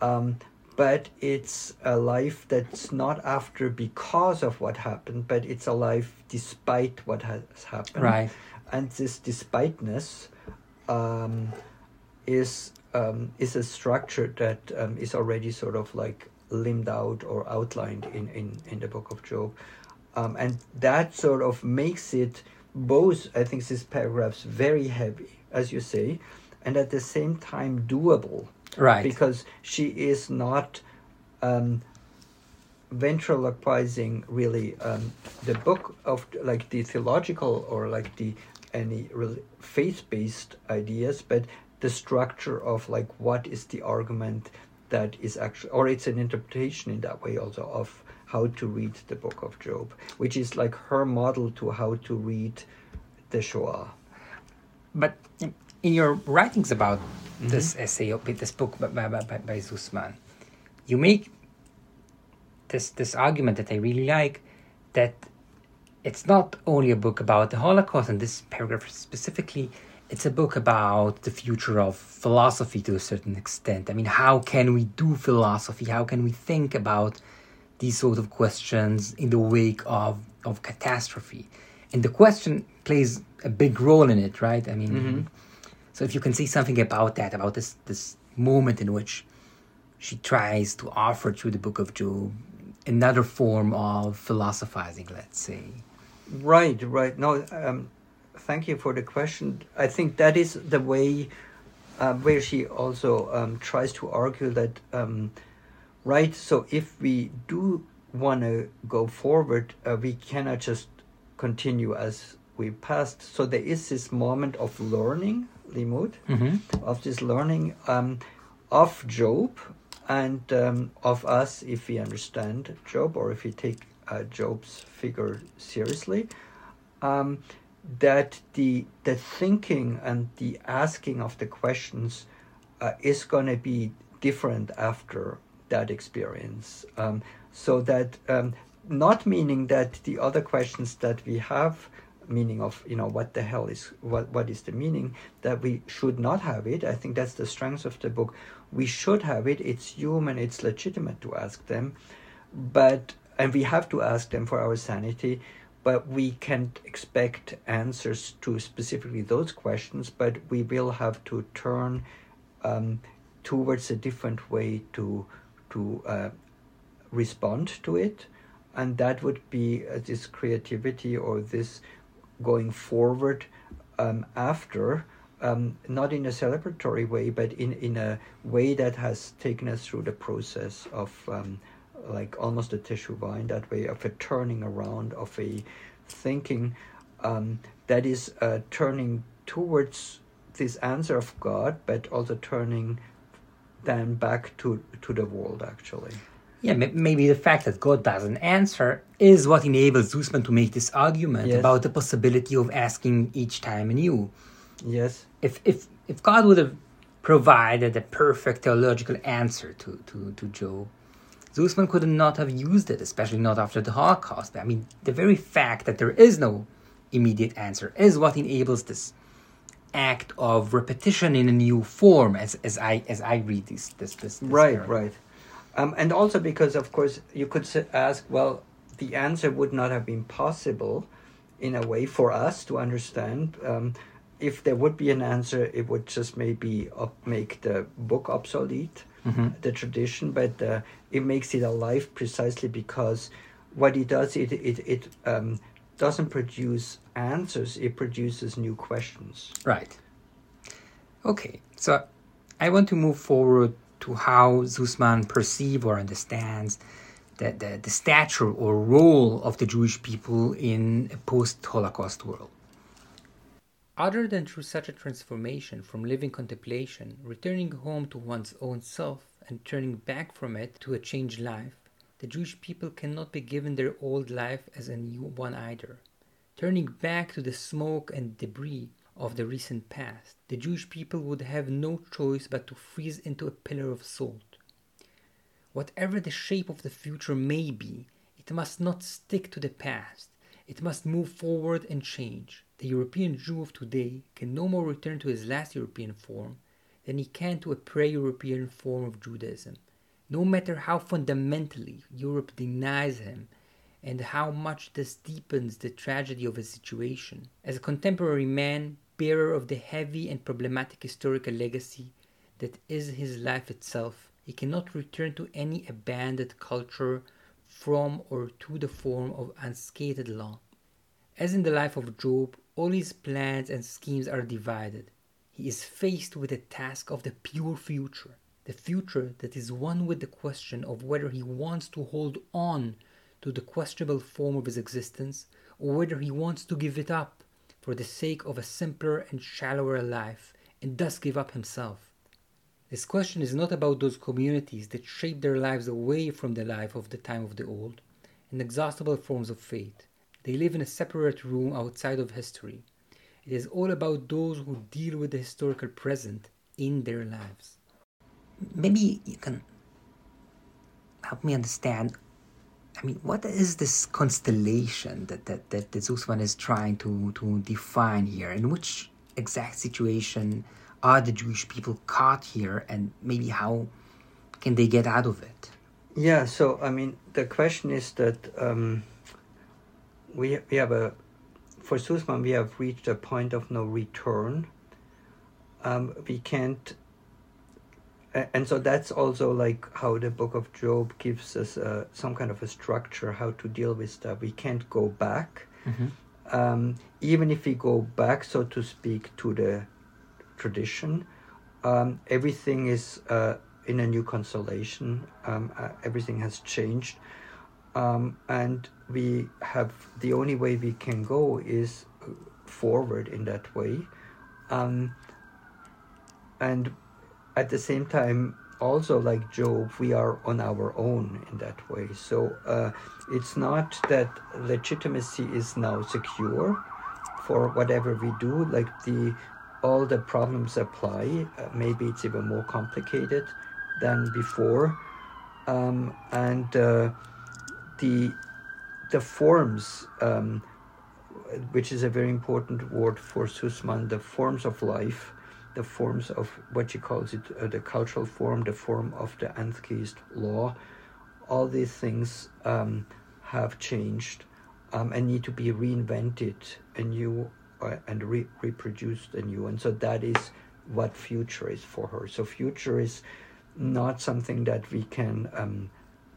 um, but it's a life that's not after because of what happened, but it's a life despite what has happened. Right. and this despiteness um, is um, is a structure that um, is already sort of like limbed out or outlined in, in, in the book of Job. Um, and that sort of makes it both, I think, these paragraphs very heavy, as you say, and at the same time doable. Right. Because she is not um, ventriloquizing really um, the book of like the theological or like the any really faith-based ideas, but the structure of like what is the argument that is actually, or it's an interpretation in that way also of how to read the book of Job, which is like her model to how to read the Shoah. But in your writings about mm-hmm. this essay, this book by, by, by, by Susman, you make this this argument that I really like that it's not only a book about the Holocaust, and this paragraph specifically, it's a book about the future of philosophy to a certain extent. I mean, how can we do philosophy? How can we think about these sort of questions in the wake of, of catastrophe? And the question plays a big role in it, right? I mean, mm-hmm. so if you can say something about that, about this this moment in which she tries to offer through the book of Job another form of philosophizing, let's say. Right, right. No, um, thank you for the question. I think that is the way uh, where she also um, tries to argue that, um, right, so if we do want to go forward, uh, we cannot just continue as we passed. So there is this moment of learning, limud, mm-hmm. of this learning um, of Job and um, of us if we understand Job or if we take uh, Job's figure seriously, um, that the the thinking and the asking of the questions uh, is going to be different after that experience. Um, so that um, not meaning that the other questions that we have meaning of you know what the hell is what what is the meaning that we should not have it. I think that's the strength of the book. We should have it. It's human. It's legitimate to ask them. But and we have to ask them for our sanity. But we can't expect answers to specifically those questions. But we will have to turn um, towards a different way to to uh, respond to it and that would be uh, this creativity or this going forward um, after um, not in a celebratory way but in, in a way that has taken us through the process of um, like almost a tissue in that way of a turning around of a thinking um, that is uh, turning towards this answer of God, but also turning then back to to the world actually. Yeah, maybe the fact that God doesn't answer is what enables Susman to make this argument yes. about the possibility of asking each time anew. Yes. If if if God would have provided a perfect theological answer to to to Job, could not have used it, especially not after the Holocaust. I mean, the very fact that there is no immediate answer is what enables this act of repetition in a new form, as, as I as I read this this this. this right, era. right, um, and also because of course you could ask, well, the answer would not have been possible, in a way, for us to understand. Um, if there would be an answer, it would just maybe up, make the book obsolete mm-hmm. the tradition, but uh, it makes it alive precisely because what it does, it it it um, doesn't produce answers; it produces new questions. Right. Okay, so I want to move forward to how Susman perceives or understands the, the, the stature or role of the Jewish people in a post Holocaust world. Other than through such a transformation from living contemplation, returning home to one's own self, and turning back from it to a changed life, the Jewish people cannot be given their old life as a new one either. Turning back to the smoke and debris of the recent past, the Jewish people would have no choice but to freeze into a pillar of salt. Whatever the shape of the future may be, it must not stick to the past. It must move forward and change. The European Jew of today can no more return to his last European form than he can to a pre European form of Judaism, no matter how fundamentally Europe denies him and how much this deepens the tragedy of his situation. As a contemporary man, bearer of the heavy and problematic historical legacy that is his life itself, he cannot return to any abandoned culture from or to the form of unscathed law. As in the life of Job, all his plans and schemes are divided. He is faced with the task of the pure future, the future that is one with the question of whether he wants to hold on to the questionable form of his existence or whether he wants to give it up for the sake of a simpler and shallower life and thus give up himself. This question is not about those communities that shape their lives away from the life of the time of the old, inexhaustible forms of fate. They live in a separate room outside of history. It is all about those who deal with the historical present in their lives. Maybe you can help me understand. I mean, what is this constellation that that that, Susman is trying to to define here? In which exact situation are the Jewish people caught here, and maybe how can they get out of it? Yeah. So I mean, the question is that. Um, we we have a for Susman we have reached a point of no return. Um, we can't, and so that's also like how the Book of Job gives us uh, some kind of a structure how to deal with that. We can't go back, mm-hmm. um, even if we go back, so to speak, to the tradition. Um, everything is uh, in a new constellation. Um, uh, everything has changed um, and we have the only way we can go is forward in that way um, and at the same time also like job we are on our own in that way. So uh, it's not that legitimacy is now secure for whatever we do like the all the problems apply. Uh, maybe it's even more complicated than before. Um, and uh, the the forms, um, which is a very important word for Susman, the forms of life, the forms of what she calls it, uh, the cultural form, the form of the Anarchist law, all these things um, have changed um, and need to be reinvented anew uh, and re- reproduced anew. And so that is what future is for her. So future is not something that we can um,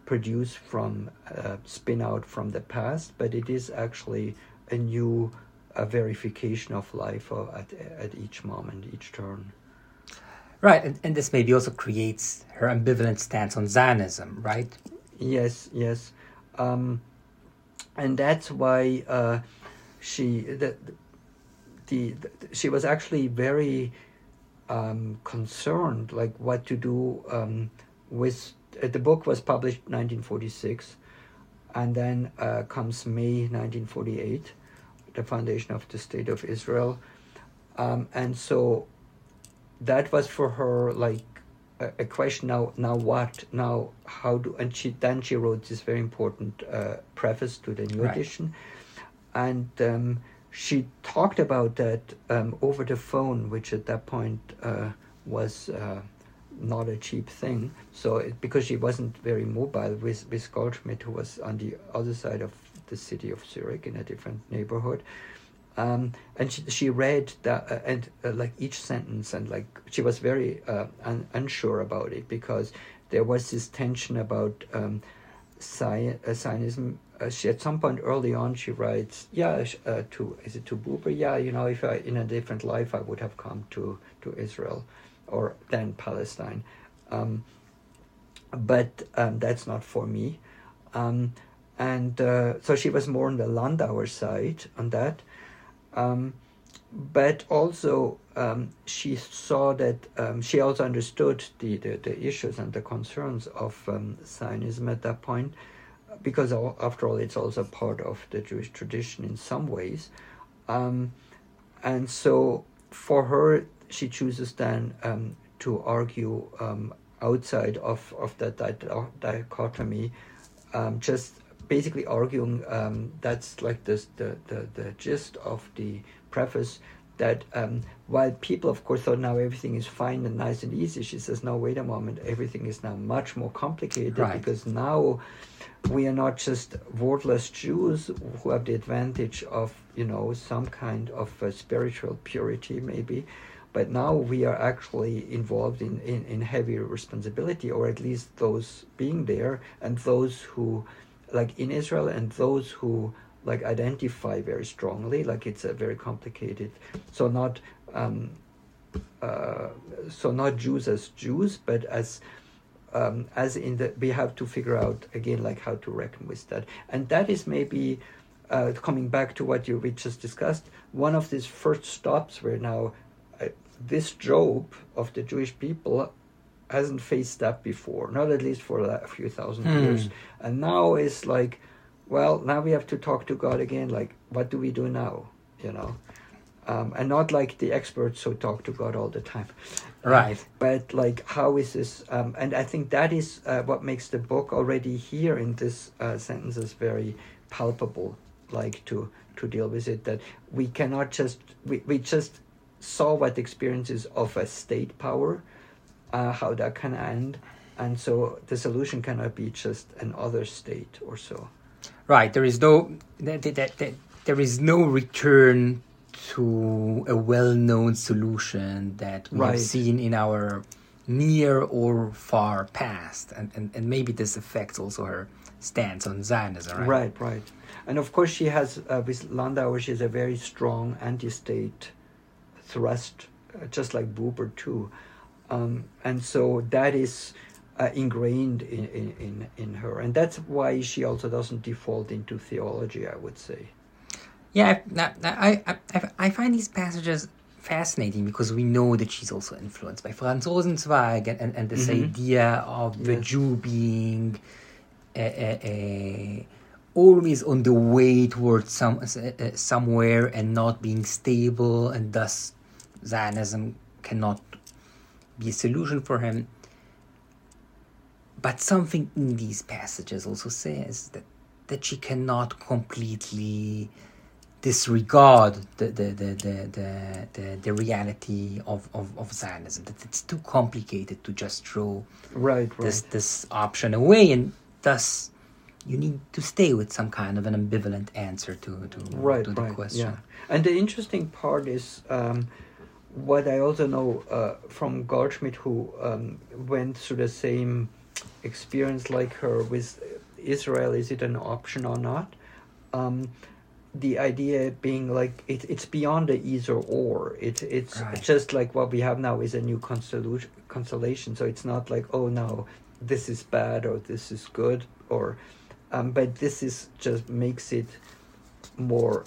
produce from uh, spin out from the past, but it is actually a new a verification of life at, at each moment, each turn. Right, and, and this maybe also creates her ambivalent stance on Zionism, right? Yes, yes. Um, and that's why uh, she the, the, the, she was actually very um, concerned, like what to do um, with uh, the book was published 1946, and then uh, comes May 1948, the foundation of the State of Israel, um, and so that was for her like a, a, question. Now, now what? Now how do? And she then she wrote this very important uh, preface to the new right. edition, and. Um, she talked about that um, over the phone, which at that point uh, was uh, not a cheap thing. So it, because she wasn't very mobile with with Goldschmidt, who was on the other side of the city of Zurich in a different neighborhood, um, and she, she read that uh, and uh, like each sentence and like she was very uh, un- unsure about it because there was this tension about um, uh, Zionism. Uh, she at some point early on she writes, yeah, uh, to is it to Buber? Yeah, you know, if I in a different life I would have come to to Israel or then Palestine. Um, but um, that's not for me. Um, and uh, so she was more on the Landauer side on that. Um, but also, um, she saw that um, she also understood the, the, the, issues and the concerns of Zionism at that point, because after all, it's also part of the Jewish tradition in some ways. and so, for her, she chooses then um, to argue um, outside of, of that, that dichotomy, um, just basically arguing um, that's like this, the, the, the gist of the preface that um, while people, of course, thought now everything is fine and nice and easy, she says, no, wait a moment, everything is now much more complicated Right. because now we are not just wordless Jews who have the advantage of, you know, some kind of uh, spiritual purity, maybe, but now we are actually involved in, in, in heavy responsibility, or at least those being there and those who, like in Israel, and those who like identify very strongly, like it's a very complicated. So not um, uh, so not Jews as Jews, but as um, as in the we have to figure out again like how to reckon with that, and that is maybe uh, coming back to what you we just discussed. One of these first stops where now uh, this Job of the Jewish people hasn't faced that before, not at least for a few thousand Hmm. years, and now is like, well, now we have to talk to God again. Like, what do we do now? You know. Um, and not like the experts who talk to God all the time, Right. but like how is this um, and i think that is uh, what makes the book already here in this uh, sentences very palpable like to to deal with it that we cannot just we, we just saw what the experience is of a state power uh, how that can end and so the solution cannot be just another state or so Right. There is no there, there, there, there is no return to a well-known solution that we have Right. seen in our near or far past, and, and, and maybe this affects also her stance on Zionism. Right. Right, right. And of course, she has, uh, with Landauer, she has a very strong anti state thrust, uh, just like Buber, too. Um, and so that is uh, ingrained in, in, in, in her. And that's why she also doesn't default into theology, I would say. Yeah, I, I, I, I, find these passages fascinating because we know that she's also influenced by Franz Rosenzweig and, and, and this Mhm. idea of the Yes. Jew being uh, uh, uh, always on the way towards some somewhere and not being stable, and thus Zionism cannot be a solution for him. But something in these passages also says that that she cannot completely disregard the the the the the, the, reality of, of, of Zionism. That it's too complicated to just throw Right, right. this this option away, and thus you need to stay with some kind of an ambivalent answer to to, right, to the right, question. Yeah. And the interesting part is um, what I also know uh, from Goldschmidt, who um, went through the same experience like her with Israel. Is it an option or not? Um, the idea being like it, it's beyond the either or. It, it's Right. just like what we have now is a new constellation. Constellation. So it's not like oh no, this is bad or this is good or, um, but this is just makes it more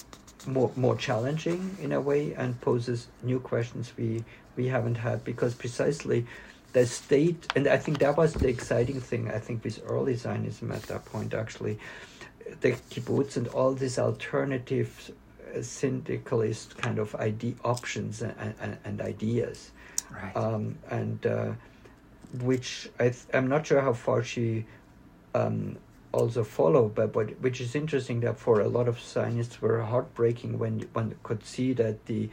more more challenging in a way and poses new questions we we haven't had because precisely the state and I think that was the exciting thing I think with early Zionism at that point actually the kibbutz and all these alternative uh, syndicalist kind of idea options and, and, and ideas Right. um, and uh, which I th- I'm not sure how far she um, also followed, but, but which is interesting that for a lot of scientists were heartbreaking when one could see that the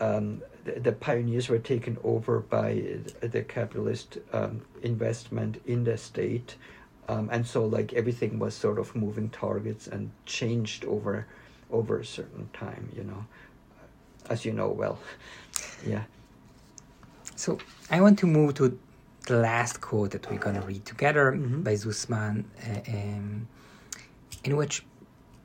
um, the, the pioneers were taken over by the capitalist um, investment in the state, um, and so like everything was sort of moving targets and changed over over a certain time, you know, as you know well, yeah. So I want to move to the last quote that we're going to read together Mhm. by Susman, uh, um, in which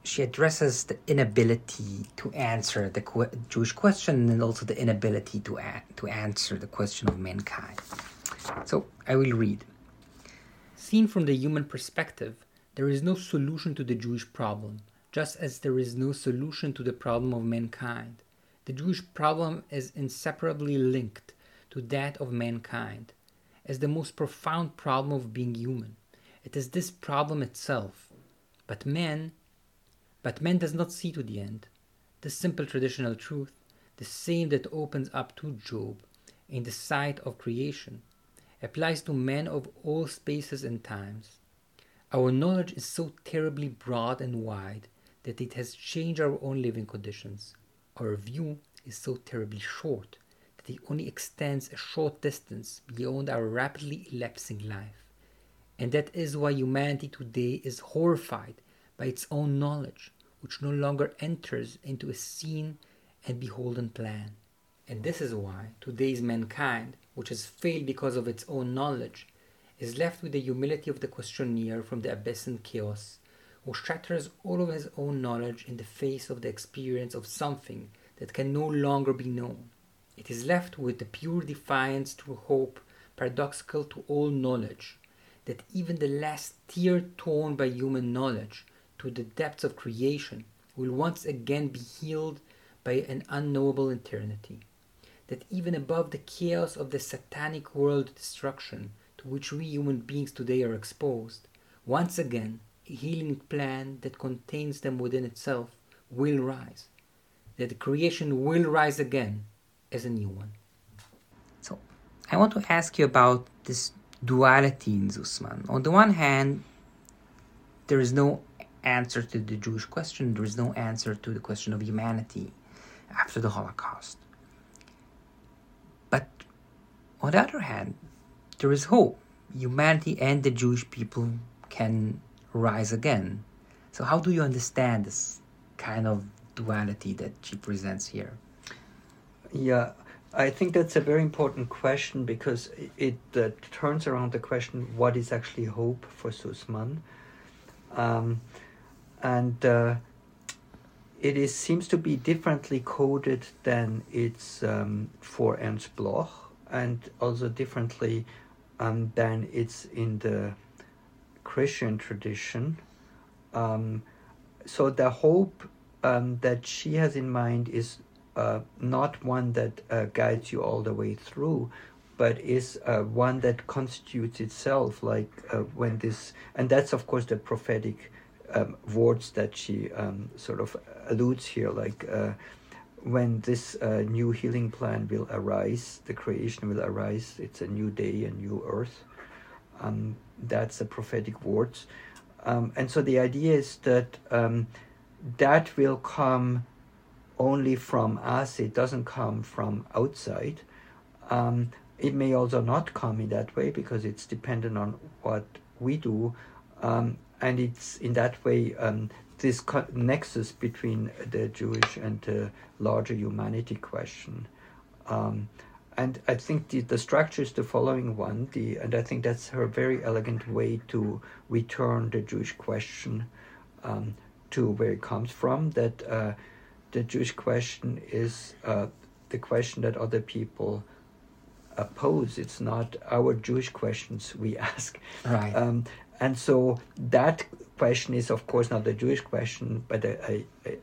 she addresses the inability to answer the que- Jewish question and also the inability to a- to answer the question of mankind. So I will read. Seen from the human perspective, there is no solution to the Jewish problem, just as there is no solution to the problem of mankind. The Jewish problem is inseparably linked to that of mankind as the most profound problem of being human. It is this problem itself. But man, but man does not see to the end. The simple traditional truth, the same that opens up to Job in the sight of creation, applies to men of all spaces and times. Our knowledge is so terribly broad and wide that it has changed our own living conditions. Our view is so terribly short it only extends a short distance beyond our rapidly elapsing life. And that is why humanity today is horrified by its own knowledge, which no longer enters into a seen and beholden plan. And this is why today's mankind, which has failed because of its own knowledge, is left with the humility of the questionnaire from the abyss and chaos, who shatters all of his own knowledge in the face of the experience of something that can no longer be known. It is left with the pure defiance through hope, paradoxical to all knowledge, that even the last tear torn by human knowledge to the depths of creation will once again be healed by an unknowable eternity. That even above the chaos of the satanic world destruction to which we human beings today are exposed, once again a healing plan that contains them within itself will rise. That the creation will rise again as a new one. So, I want to ask you about this duality in Susman. On the one hand, there is no answer to the Jewish question, there is no answer to the question of humanity after the Holocaust. But on the other hand, there is hope. Humanity and the Jewish people can rise again. So, how do you understand this kind of duality that she presents here? Yeah, I think that's a very important question because it, uh, turns around the question what is actually hope for Susman? Um, and uh, it is seems to be differently coded than it's um, for Ernst Bloch, and also differently um, than it's in the Christian tradition. Um, so the hope um, that she has in mind is uh, not one that uh, guides you all the way through, but is uh, one that constitutes itself, like uh, when this, and that's of course the prophetic um, words that she um, sort of alludes here, like uh, when this uh, new healing plan will arise, the creation will arise, it's a new day, a new earth. Um, that's the prophetic words. Um, and so the idea is that um, that will come only from us, it doesn't come from outside. Um, it may also not come in that way because it's dependent on what we do. Um, and it's in that way um, this co- nexus between the Jewish and the larger humanity question. Um, and I think the, the structure is the following one, the, and I think that's her very elegant way to return the Jewish question um, to where it comes from. That uh, the Jewish question is uh, the question that other people pose. It's not our Jewish questions we ask. Right. Um, and so that question is, of course, not the Jewish question, but a, a, a,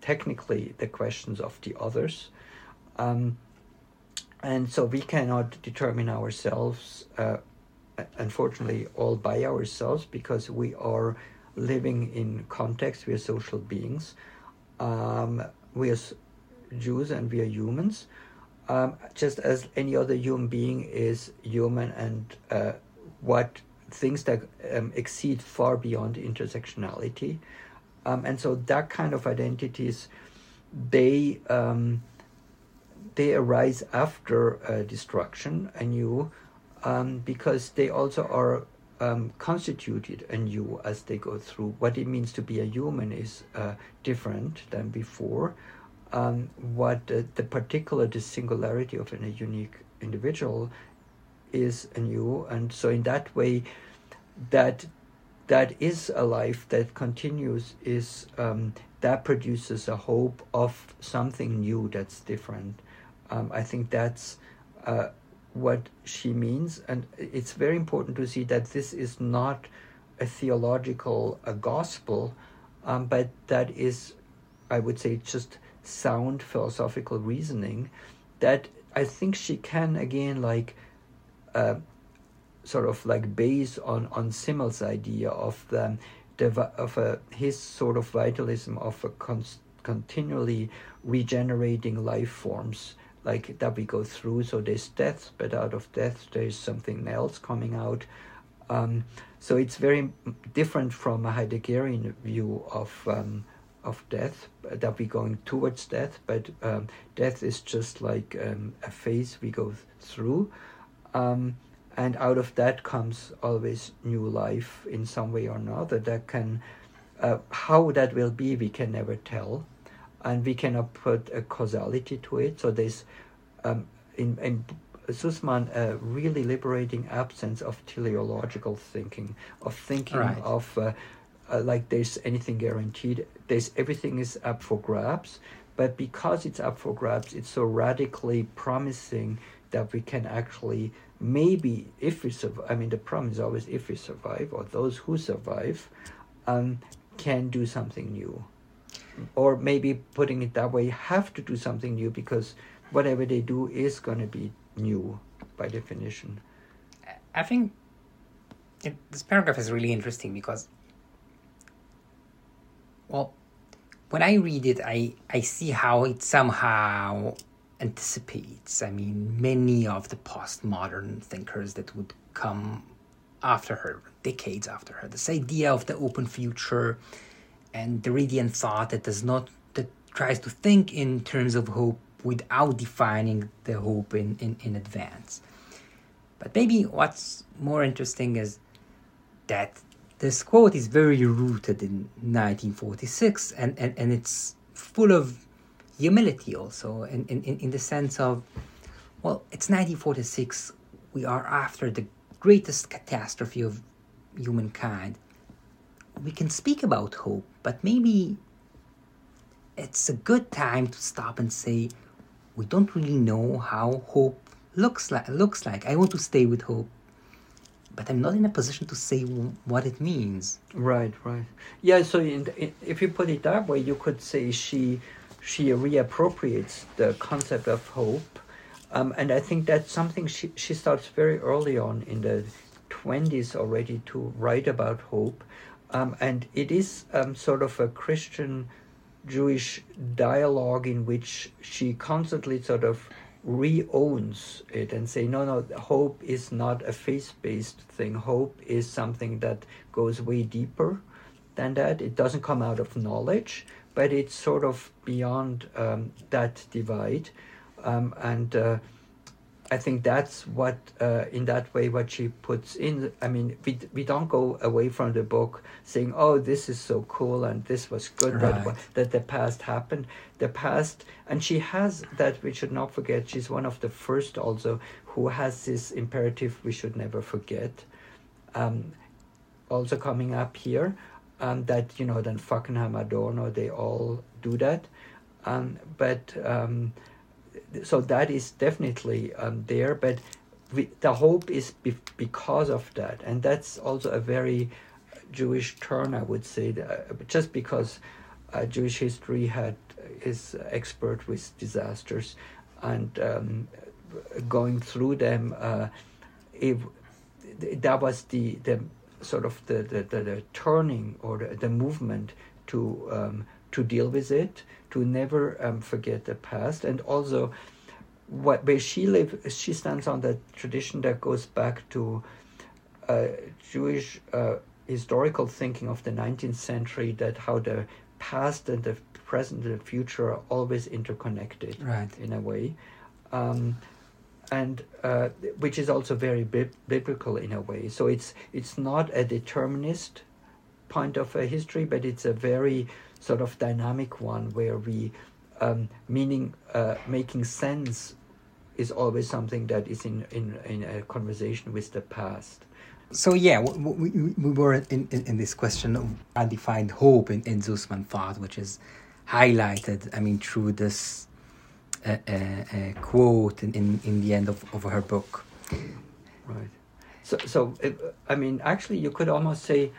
technically the questions of the others. Um, and so we cannot determine ourselves, uh, unfortunately, all by ourselves because we are living in context, we are social beings. Um, we are Jews and we are humans. Um, just as any other human being is human and uh, what things that um, exceed far beyond intersectionality. Um, and so that kind of identities, they um, they arise after uh, destruction anew, um, because they also are um, constituted anew as they go through. What it means to be a human is uh, different than before. Um, what uh, the particular, the singularity of a unique individual is anew, and so in that way, that that is a life that continues is um, that produces a hope of something new that's different. Um, I think that's uh, what she means, and it's very important to see that this is not a theological a gospel, um, but that is, I would say, just sound philosophical reasoning that I think she can again like uh, sort of like base on on Simmel's idea of the, of a, his sort of vitalism of a con- continually regenerating life forms like that we go through. So there's death, but out of death there's something else coming out. Um, so it's very different from a Heideggerian view of um, of death, that we're going towards death, but um, death is just like um, a phase we go through. Um, and out of that comes always new life in some way or another that can, uh, how that will be, we can never tell. And we cannot put a causality to it. So there's, um, in, in Susman, a really liberating absence of teleological thinking, of thinking right. of uh, uh, like there's anything guaranteed. There's everything is up for grabs, but because it's up for grabs, it's so radically promising that we can actually maybe if we survive. I mean, the problem is always if we survive or those who survive um, can do something new, or maybe putting it that way, have to do something new because whatever they do is going to be new by definition. I think it, this paragraph is really interesting because well, when I read it, I, I see how it somehow anticipates, I mean, many of the postmodern thinkers that would come after her, decades after her. This idea of the open future and the radiant thought that does not, that tries to think in terms of hope without defining the hope in, in, in advance. But maybe what's more interesting is that this quote is very rooted in 1946 and, and, and it's full of humility also in, in, in the sense of well it's 1946 we are after the greatest catastrophe of humankind we can speak about hope but maybe it's a good time to stop and say we don't really know how hope looks like looks like i want to stay with hope but I'm not in a position to say what it means. Right, right. Yeah. So in, in, if you put it that way, you could say she she reappropriates the concept of hope, um, and I think that's something she she starts very early on in the twenties already to write about hope, um, and it is um, sort of a Christian Jewish dialogue in which she constantly sort of re-owns it and say no no hope is not a faith-based thing. Hope is something that goes way deeper than that. It doesn't come out of knowledge but it's sort of beyond um, that divide. Um, and uh, I think that's what, uh, in that way, what she puts in. I mean, we, we don't go away from the book saying, oh, this is so cool and this was good right. that, that the past happened. The past, and she has that, we should not forget, she's one of the first also who has this imperative we should never forget. Um, also coming up here, um, that, you know, then Fackenheim, Adorno, they all do that. Um, but um, so that is definitely um, there, but we, the hope is be, because of that, and that's also a very Jewish turn, I would say, uh, just because uh, Jewish history had is expert with disasters, and um, going through them, uh, that was the the sort of the the, the, the turning or the, the movement to um, to deal with it to never um, forget the past, and also what where she lives, she stands on the tradition that goes back to uh, Jewish uh, historical thinking of the 19th century that how the past and the present and the future are always interconnected right. in a way. Um, and uh, which is also very bi- biblical in a way. So it's it's not a determinist point of a history, but it's a very sort of dynamic one where we, um, meaning uh, making sense, is always something that is in, in, in a conversation with the past. So yeah, we, we, we were in, in, in, this question of undefined hope in, in Susman thought, which is highlighted, I mean, through this uh, uh, uh, quote in, in, in the end of, of her book. Right. So, so I mean, actually, you could almost say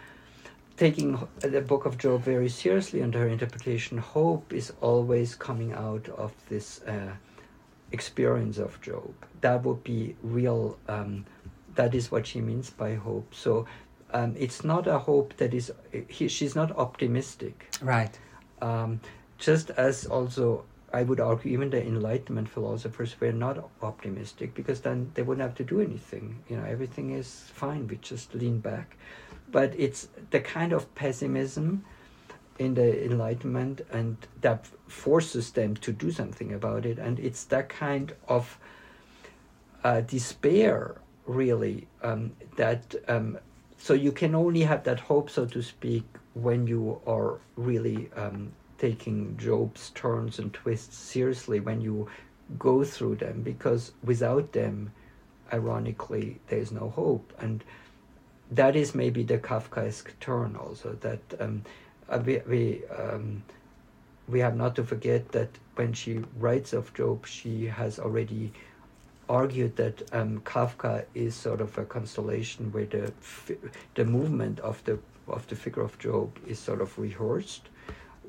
taking the book of Job very seriously and her interpretation, hope is always coming out of this uh, experience of Job. That would be real. Um, that is what she means by hope. So um, it's not a hope that is. He, she's not optimistic. Right. Um, just as also I would argue even the Enlightenment philosophers were not optimistic because then they wouldn't have to do anything. You know, everything is fine. We just lean back but it's the kind of pessimism in the Enlightenment, and that forces them to do something about it. And it's that kind of uh, despair, really, um, that um, so you can only have that hope, so to speak, when you are really um, taking Job's turns and twists seriously, when you go through them, because without them, ironically, there's no hope. And that is maybe the Kafkaesque turn also that um, uh, we we, um, we have not to forget that when she writes of Job, she has already argued that um, Kafka is sort of a constellation where the the movement of the of the figure of Job is sort of rehearsed,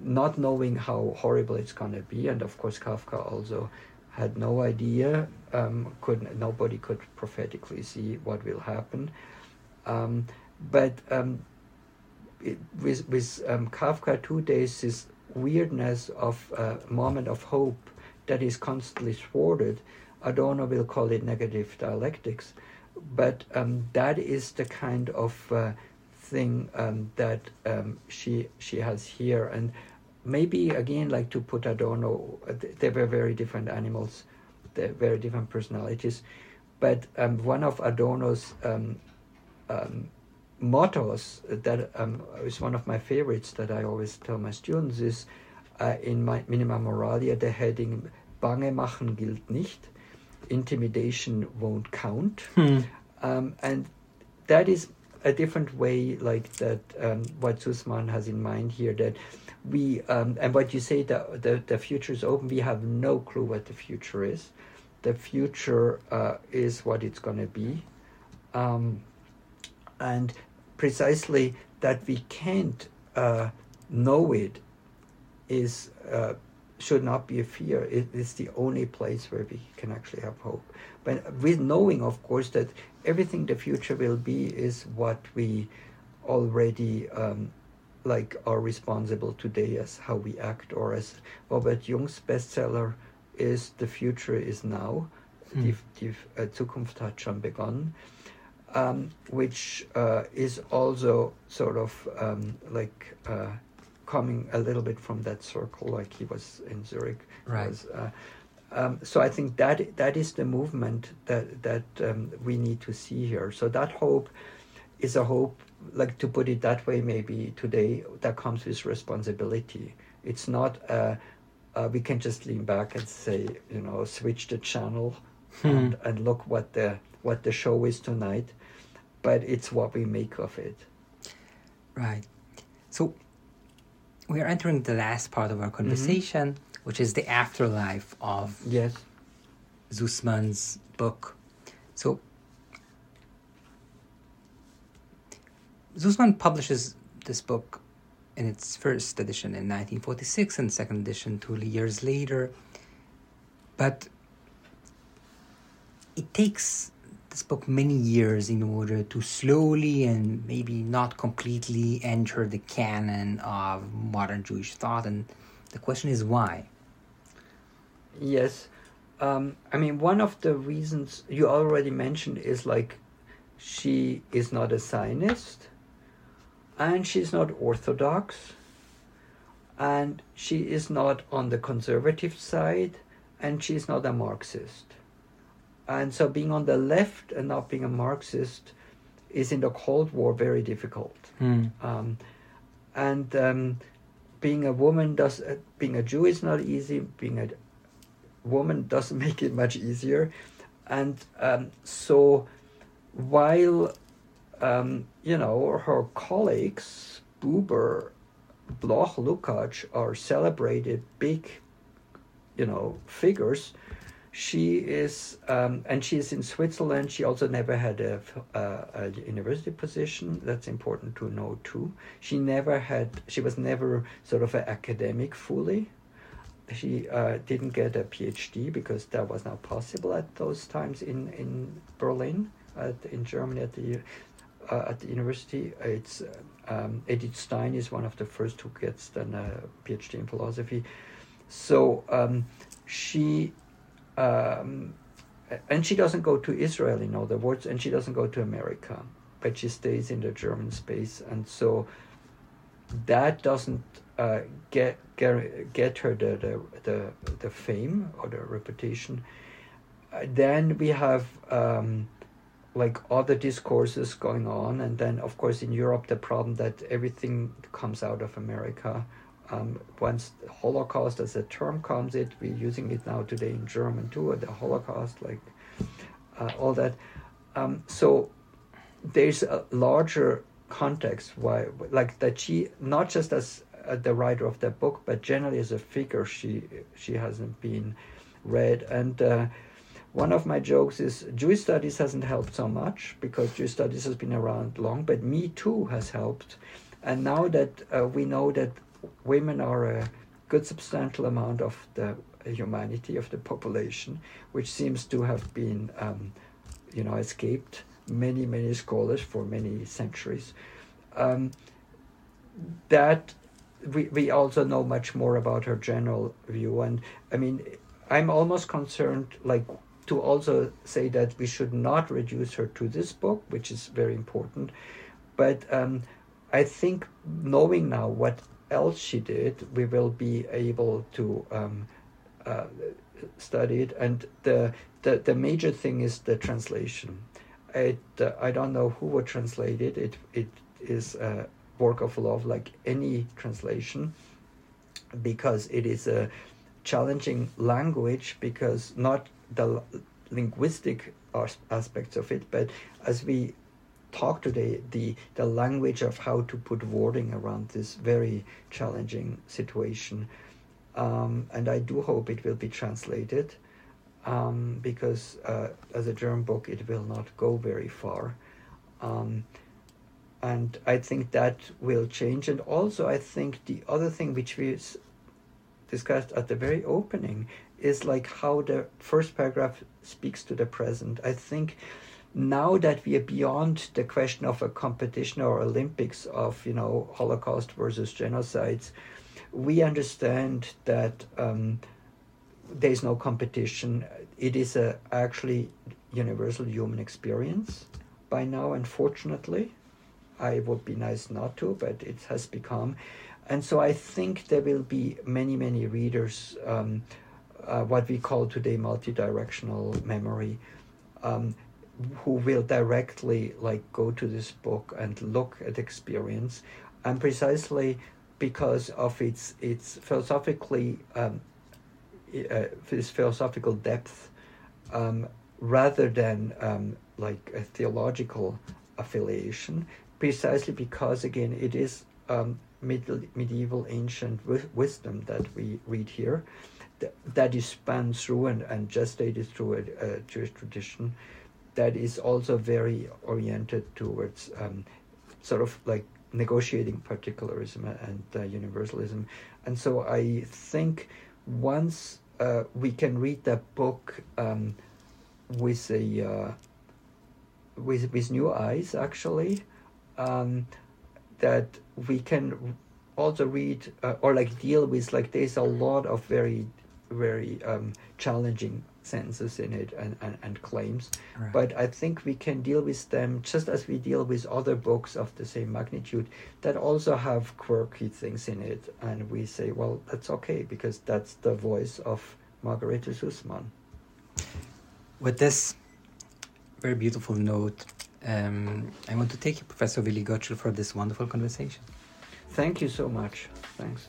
not knowing how horrible it's going to be, and of course Kafka also had no idea. Um, could nobody could prophetically see what will happen, um, but um, it, with with um, Kafka too, there's this weirdness of a moment of hope that is constantly thwarted. Adorno will call it negative dialectics, but um, that is the kind of uh, thing um, that um, she she has here, and maybe again, like to put Adorno, uh, they were very different animals, they're very different personalities, but one of Adorno's um, mottos that um, is one of my favorites that I always tell my students is uh, in my Minima Moralia the heading Bange machen gilt nicht, intimidation won't count, Hmm. um, and that is a different way like that um, what Susman has in mind here that we um, and what you say that the, the future is open. We have no clue what the future is. The future uh, is what it's going to be. Um, and precisely that we can't uh, know it is uh, should not be a fear. It is the only place where we can actually have hope. But with knowing, of course, that everything the future will be is what we already um, like are responsible today as how we act, or as Robert Jungk's bestseller is "The Future Is Now." Hmm. Die, die äh, Zukunft hat schon begonnen um, which uh, is also sort of um, like uh, coming a little bit from that circle, like he was in Zurich. Right. Was, uh, um, so I think that that is the movement that that um, we need to see here. So that hope is a hope, like to put it that way, maybe today that comes with responsibility. It's not. Uh, uh, we can just lean back and say, you know, switch the channel and, and look what the what the show is tonight but it's what we make of it. Right. So we are entering the last part of our conversation, mm-hmm. which is the afterlife of Yes. Susman's book. So Susman publishes this book in its first edition in 1946 and second edition two years later. But it takes book many years in order to slowly and maybe not completely enter the canon of modern Jewish thought. And the question is why? Yes. Um, I mean, one of the reasons you already mentioned is like she is not a Zionist and she's not Orthodox and she is not on the conservative side and she's not a Marxist. And so being on the left and not being a Marxist is in the Cold War very difficult. Hmm. Um, and um, being a woman does uh, being a Jew is not easy. Being a woman doesn't make it much easier, and um, so while um, you know her colleagues Buber, Bloch, Lukács are celebrated big, you know, figures. She is, um, and she is in Switzerland. She also never had a, a, a university position. That's important to know too. She never had. She was never sort of an academic fully. She uh, didn't get a PhD because that was not possible at those times in in Berlin, at, in Germany at the uh, at the university. It's um, Edith Stein is one of the first who gets then a PhD in philosophy. So um, she um, and she doesn't go to Israel, in other words, and she doesn't go to America, but she stays in the German space. And so that doesn't uh, get, get get her the, the the the fame or the reputation. Uh, then we have um, like other discourses going on, and then of course in Europe the problem that everything comes out of America. Um, once Holocaust as a term comes, it we're using it now today in German too. The Holocaust, like uh, all that. Um, so there's a larger context why, like that she not just as uh, the writer of that book, but generally as a figure, she she hasn't been read and. Uh, one of my jokes is Jewish studies hasn't helped so much because Jewish studies has been around long, but Me Too has helped. And now that uh, we know that women are a good substantial amount of the humanity of the population, which seems to have been, um, you know, escaped many, many scholars for many centuries. Um, that we, we also know much more about her general view. And I mean, I'm almost concerned, like, to also say that we should not reduce her to this book, which is very important. But um, I think knowing now what else she did, we will be able to um, uh, study it. And the, the, the major thing is the translation. It, uh, I don't know who would translate it. It, it is a work of love like any translation because it is a challenging language because not the linguistic aspects of it, but as we talk today, the, the language of how to put wording around this very challenging situation. Um, and I do hope it will be translated um, because uh, as a German book, it will not go very far. Um, and I think that will change. And also, I think the other thing which we discussed at the very opening is like how the first paragraph speaks to the present. I think now that we are beyond the question of a competition or Olympics of you know Holocaust versus genocides, we understand that um, there is no competition. It is a actually universal human experience by now, unfortunately. I would be nice not to, but it has become. And so I think there will be many, many readers, um, uh, what we call today multi-directional memory, um, who will directly like go to this book and look at experience, and precisely because of its its philosophically um, uh, its philosophical depth, um, rather than um, like a theological affiliation, precisely because again it is um, middle, medieval ancient wisdom that we read here that, is spanned through and, and gestated through a, a Jewish tradition that is also very oriented towards um, sort of like negotiating particularism and uh, universalism. And so I think once uh, we can read that book um, with a uh, with with new eyes, actually, um, that we can also read uh, or like deal with like there's a lot of very very um, challenging sentences in it and, and, and claims. Right. But I think we can deal with them just as we deal with other books of the same magnitude that also have quirky things in it. And we say, well, that's okay because that's the voice of Margarete Susman. With this very beautiful note, um, I want to thank you, Professor Willi Goetschel, for this wonderful conversation. Thank you so much. Thanks.